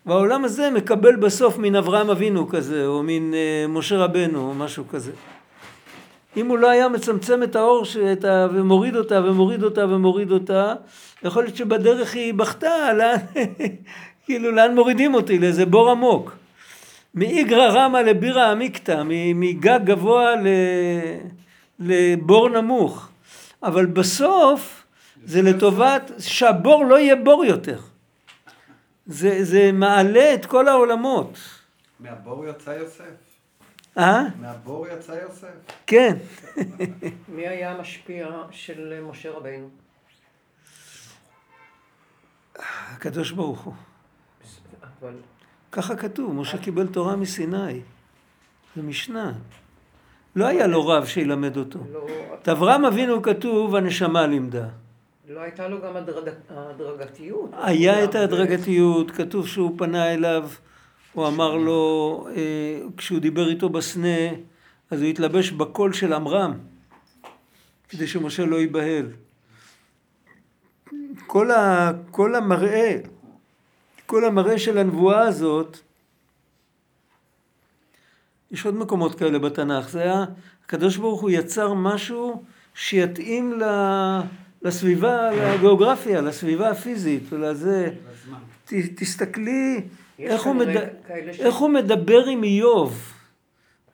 והעולם הזה מקבל בסוף מן אברהם אבינו כזה, או מן אה, משה רבנו, או משהו כזה. אם הוא לא היה מצמצם את האור ה... ומוריד אותה ומוריד אותה ומוריד אותה, יכול להיות שבדרך היא בכתה, לאן, כאילו לאן מורידים אותי? לאיזה בור עמוק. מאיגרא רמא לבירא עמיקתא, מגג גבוה. לבור נמוך. אבל בסוף זה לטובת שהבור לא יהיה בור יותר. זה, זה מעלה את כל העולמות. מהבור יצא יוסף. אה? מהבור יצא יוסף. כן. מי היה המשפיע של משה רבינו? הקדוש ברוך הוא. אבל ככה כתוב, משה קיבל תורה מסיני. זה משנה. לא היה לו רב שילמד אותו. לא, את אברהם אבינו כתוב, הנשמה לימדה. לא הייתה לו גם הדרג, הדרגתיות. היה את ההדרגתיות, כתוב שהוא פנה אליו, הוא אמר לו, אה, כשהוא דיבר איתו בסנה, אז הוא התלבש בקול של עמרם, כדי שמשה לא ייבהל. כל, ה, כל המראה, כל המראה של הנבואה הזאת, יש עוד מקומות כאלה בתנ"ך, זה היה, הקדוש ברוך הוא יצר משהו שיתאים ל... לסביבה, לגיאוגרפיה, לסביבה הפיזית, ולזה. ת, תסתכלי איך הוא, מד... איך הוא מדבר עם איוב.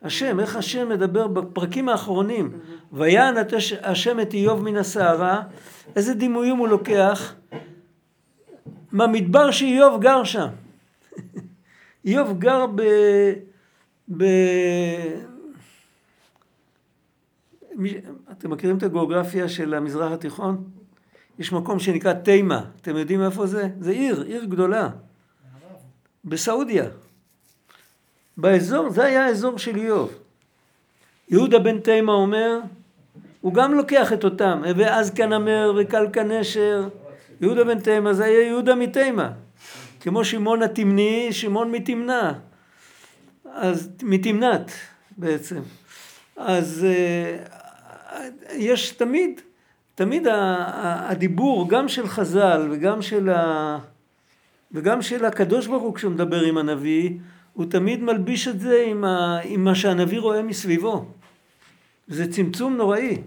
השם, איך השם מדבר בפרקים האחרונים. ויען השם את איוב מן הסערה, איזה דימויים הוא לוקח? מהמדבר שאיוב גר שם. איוב גר ב... ב... מי- אתם מכירים את הגיאוגרפיה של המזרח התיכון? יש מקום שנקרא תימה, אתם יודעים איפה זה? זה עיר, עיר גדולה. בסעודיה. באזור, זה היה האזור של איוב. יהודה בן תימה אומר, הוא גם לוקח את אותם, ואז כנמר וקלקה נשר. יהודה בן תימה זה היה יהודה מתימה. כמו שמעון התמני, שמעון מתמנה. אז מתמנת בעצם. אז אה, יש תמיד, תמיד הדיבור גם של חז"ל וגם של, ה, וגם של הקדוש ברוך הוא כשהוא מדבר עם הנביא, הוא תמיד מלביש את זה עם, ה, עם מה שהנביא רואה מסביבו. זה צמצום נוראי.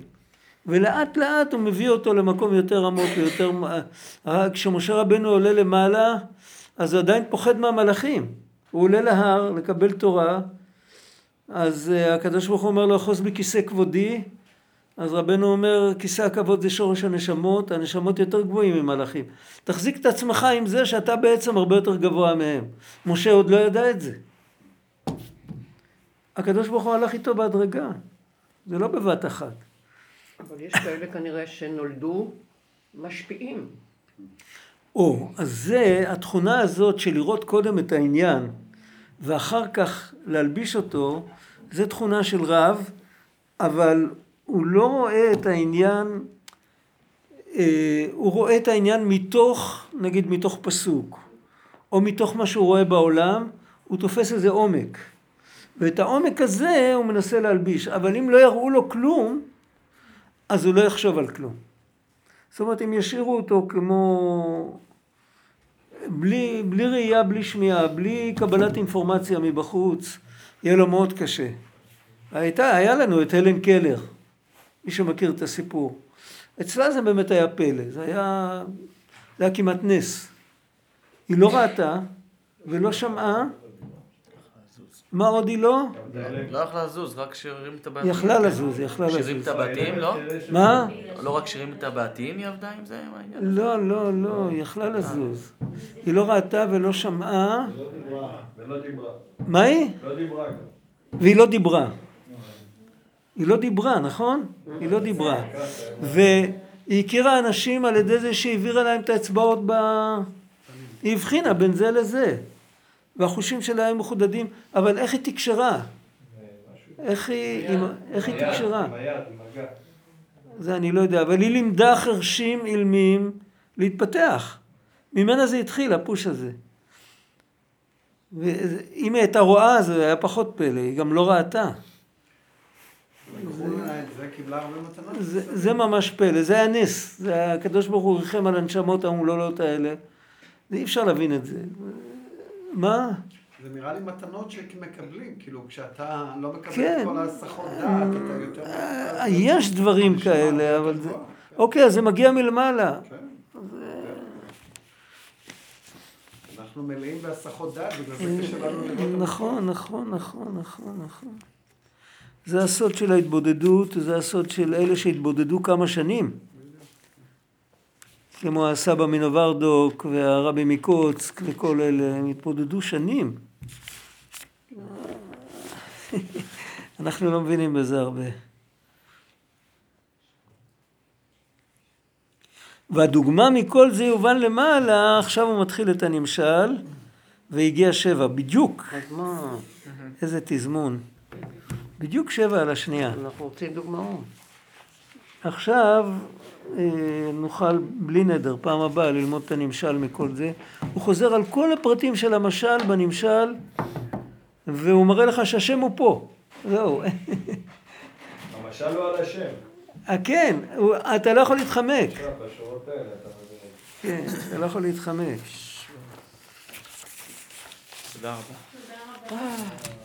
ולאט לאט הוא מביא אותו למקום יותר עמוק ויותר... אה, כשמשה רבנו עולה למעלה, אז הוא עדיין פוחד מהמלאכים. הוא עולה להר לקבל תורה, אז אה, הקדוש ברוך הוא אומר לו, אחוז בכיסא כבודי, אז רבנו אומר, כיסא הכבוד זה שורש הנשמות, הנשמות יותר גבוהים ממלאכים. תחזיק את עצמך עם זה שאתה בעצם הרבה יותר גבוה מהם. משה עוד לא ידע את זה. הקדוש ברוך הוא הלך איתו בהדרגה, זה לא בבת אחת. אבל יש כאלה כנראה שנולדו משפיעים. או, אז זה, התכונה הזאת של לראות קודם את העניין ואחר כך להלביש אותו, זה תכונה של רב, אבל הוא לא רואה את העניין, אה, הוא רואה את העניין מתוך, נגיד מתוך פסוק, או מתוך מה שהוא רואה בעולם, הוא תופס איזה עומק. ואת העומק הזה הוא מנסה להלביש, אבל אם לא יראו לו כלום, אז הוא לא יחשוב על כלום. זאת אומרת, אם ישאירו אותו כמו... בלי, בלי ראייה, בלי שמיעה, בלי קבלת אינפורמציה מבחוץ, יהיה לו מאוד קשה. הייתה, היה לנו את הלן קלר, מי שמכיר את הסיפור. אצלה זה באמת היה פלא, זה היה, זה היה כמעט נס. היא לא ראתה ולא שמעה, מה עוד היא לא? לא יכלה לזוז, רק שירים את הבתים. היא יכלה לזוז, היא יכלה שירים את לזוז. הבתים, לא? מה? לא רק שירים את הבתים היא עבדה עם זה? לא, לא, לא, היא יכלה לזוז. היא לא ראתה ולא שמעה. לא דיברה, ולא דיברה. מה היא? לא דיברה. והיא לא דיברה. היא לא דיברה, נכון? היא לא דיברה. והיא הכירה אנשים על ידי זה שהיא העבירה להם את האצבעות ב... היא הבחינה בין זה לזה. והחושים שלה היו מחודדים, אבל איך היא תקשרה? איך היא, איך היא תקשרה? זה אני לא יודע, אבל היא לימדה חרשים אילמים להתפתח. ממנה זה התחיל, הפוש הזה. ואם היא הייתה רואה, זה היה פחות פלא, היא גם לא ראתה. זה, ממש פלא, זה היה נס, זה הקדוש ברוך הוא ריחם על הנשמות האומללות האלה. אי אפשר להבין את זה. מה? זה נראה לי מתנות שמקבלים, כאילו כשאתה לא מקבל כן. את כל ההסחות דעת, אתה יותר... אה, יש דברים כאלה, אבל זה... אוקיי, אז זה מגיע מלמעלה. כן. אנחנו מלאים בהסחות דעת, בגלל זה קשה לנו לראות... נכון, נכון, נכון, נכון, נכון. זה הסוד של ההתבודדות, זה הסוד של אלה שהתבודדו כמה שנים. כמו הסבא מנוברדוק והרבי מקוצק וכל אלה, הם התבודדו שנים. אנחנו לא מבינים בזה הרבה. והדוגמה מכל זה יובן למעלה, עכשיו הוא מתחיל את הנמשל, והגיע שבע, בדיוק. איזה תזמון. בדיוק שבע על השנייה. אנחנו רוצים דוגמאות. עכשיו אה, נוכל בלי נדר, פעם הבאה, ללמוד את הנמשל מכל זה. הוא חוזר על כל הפרטים של המשל בנמשל, והוא מראה לך שהשם הוא פה. זהו. המשל לא על השם. אה, כן, הוא- אתה לא יכול להתחמק. כן, אתה לא יכול להתחמק. תודה רבה. תעביר.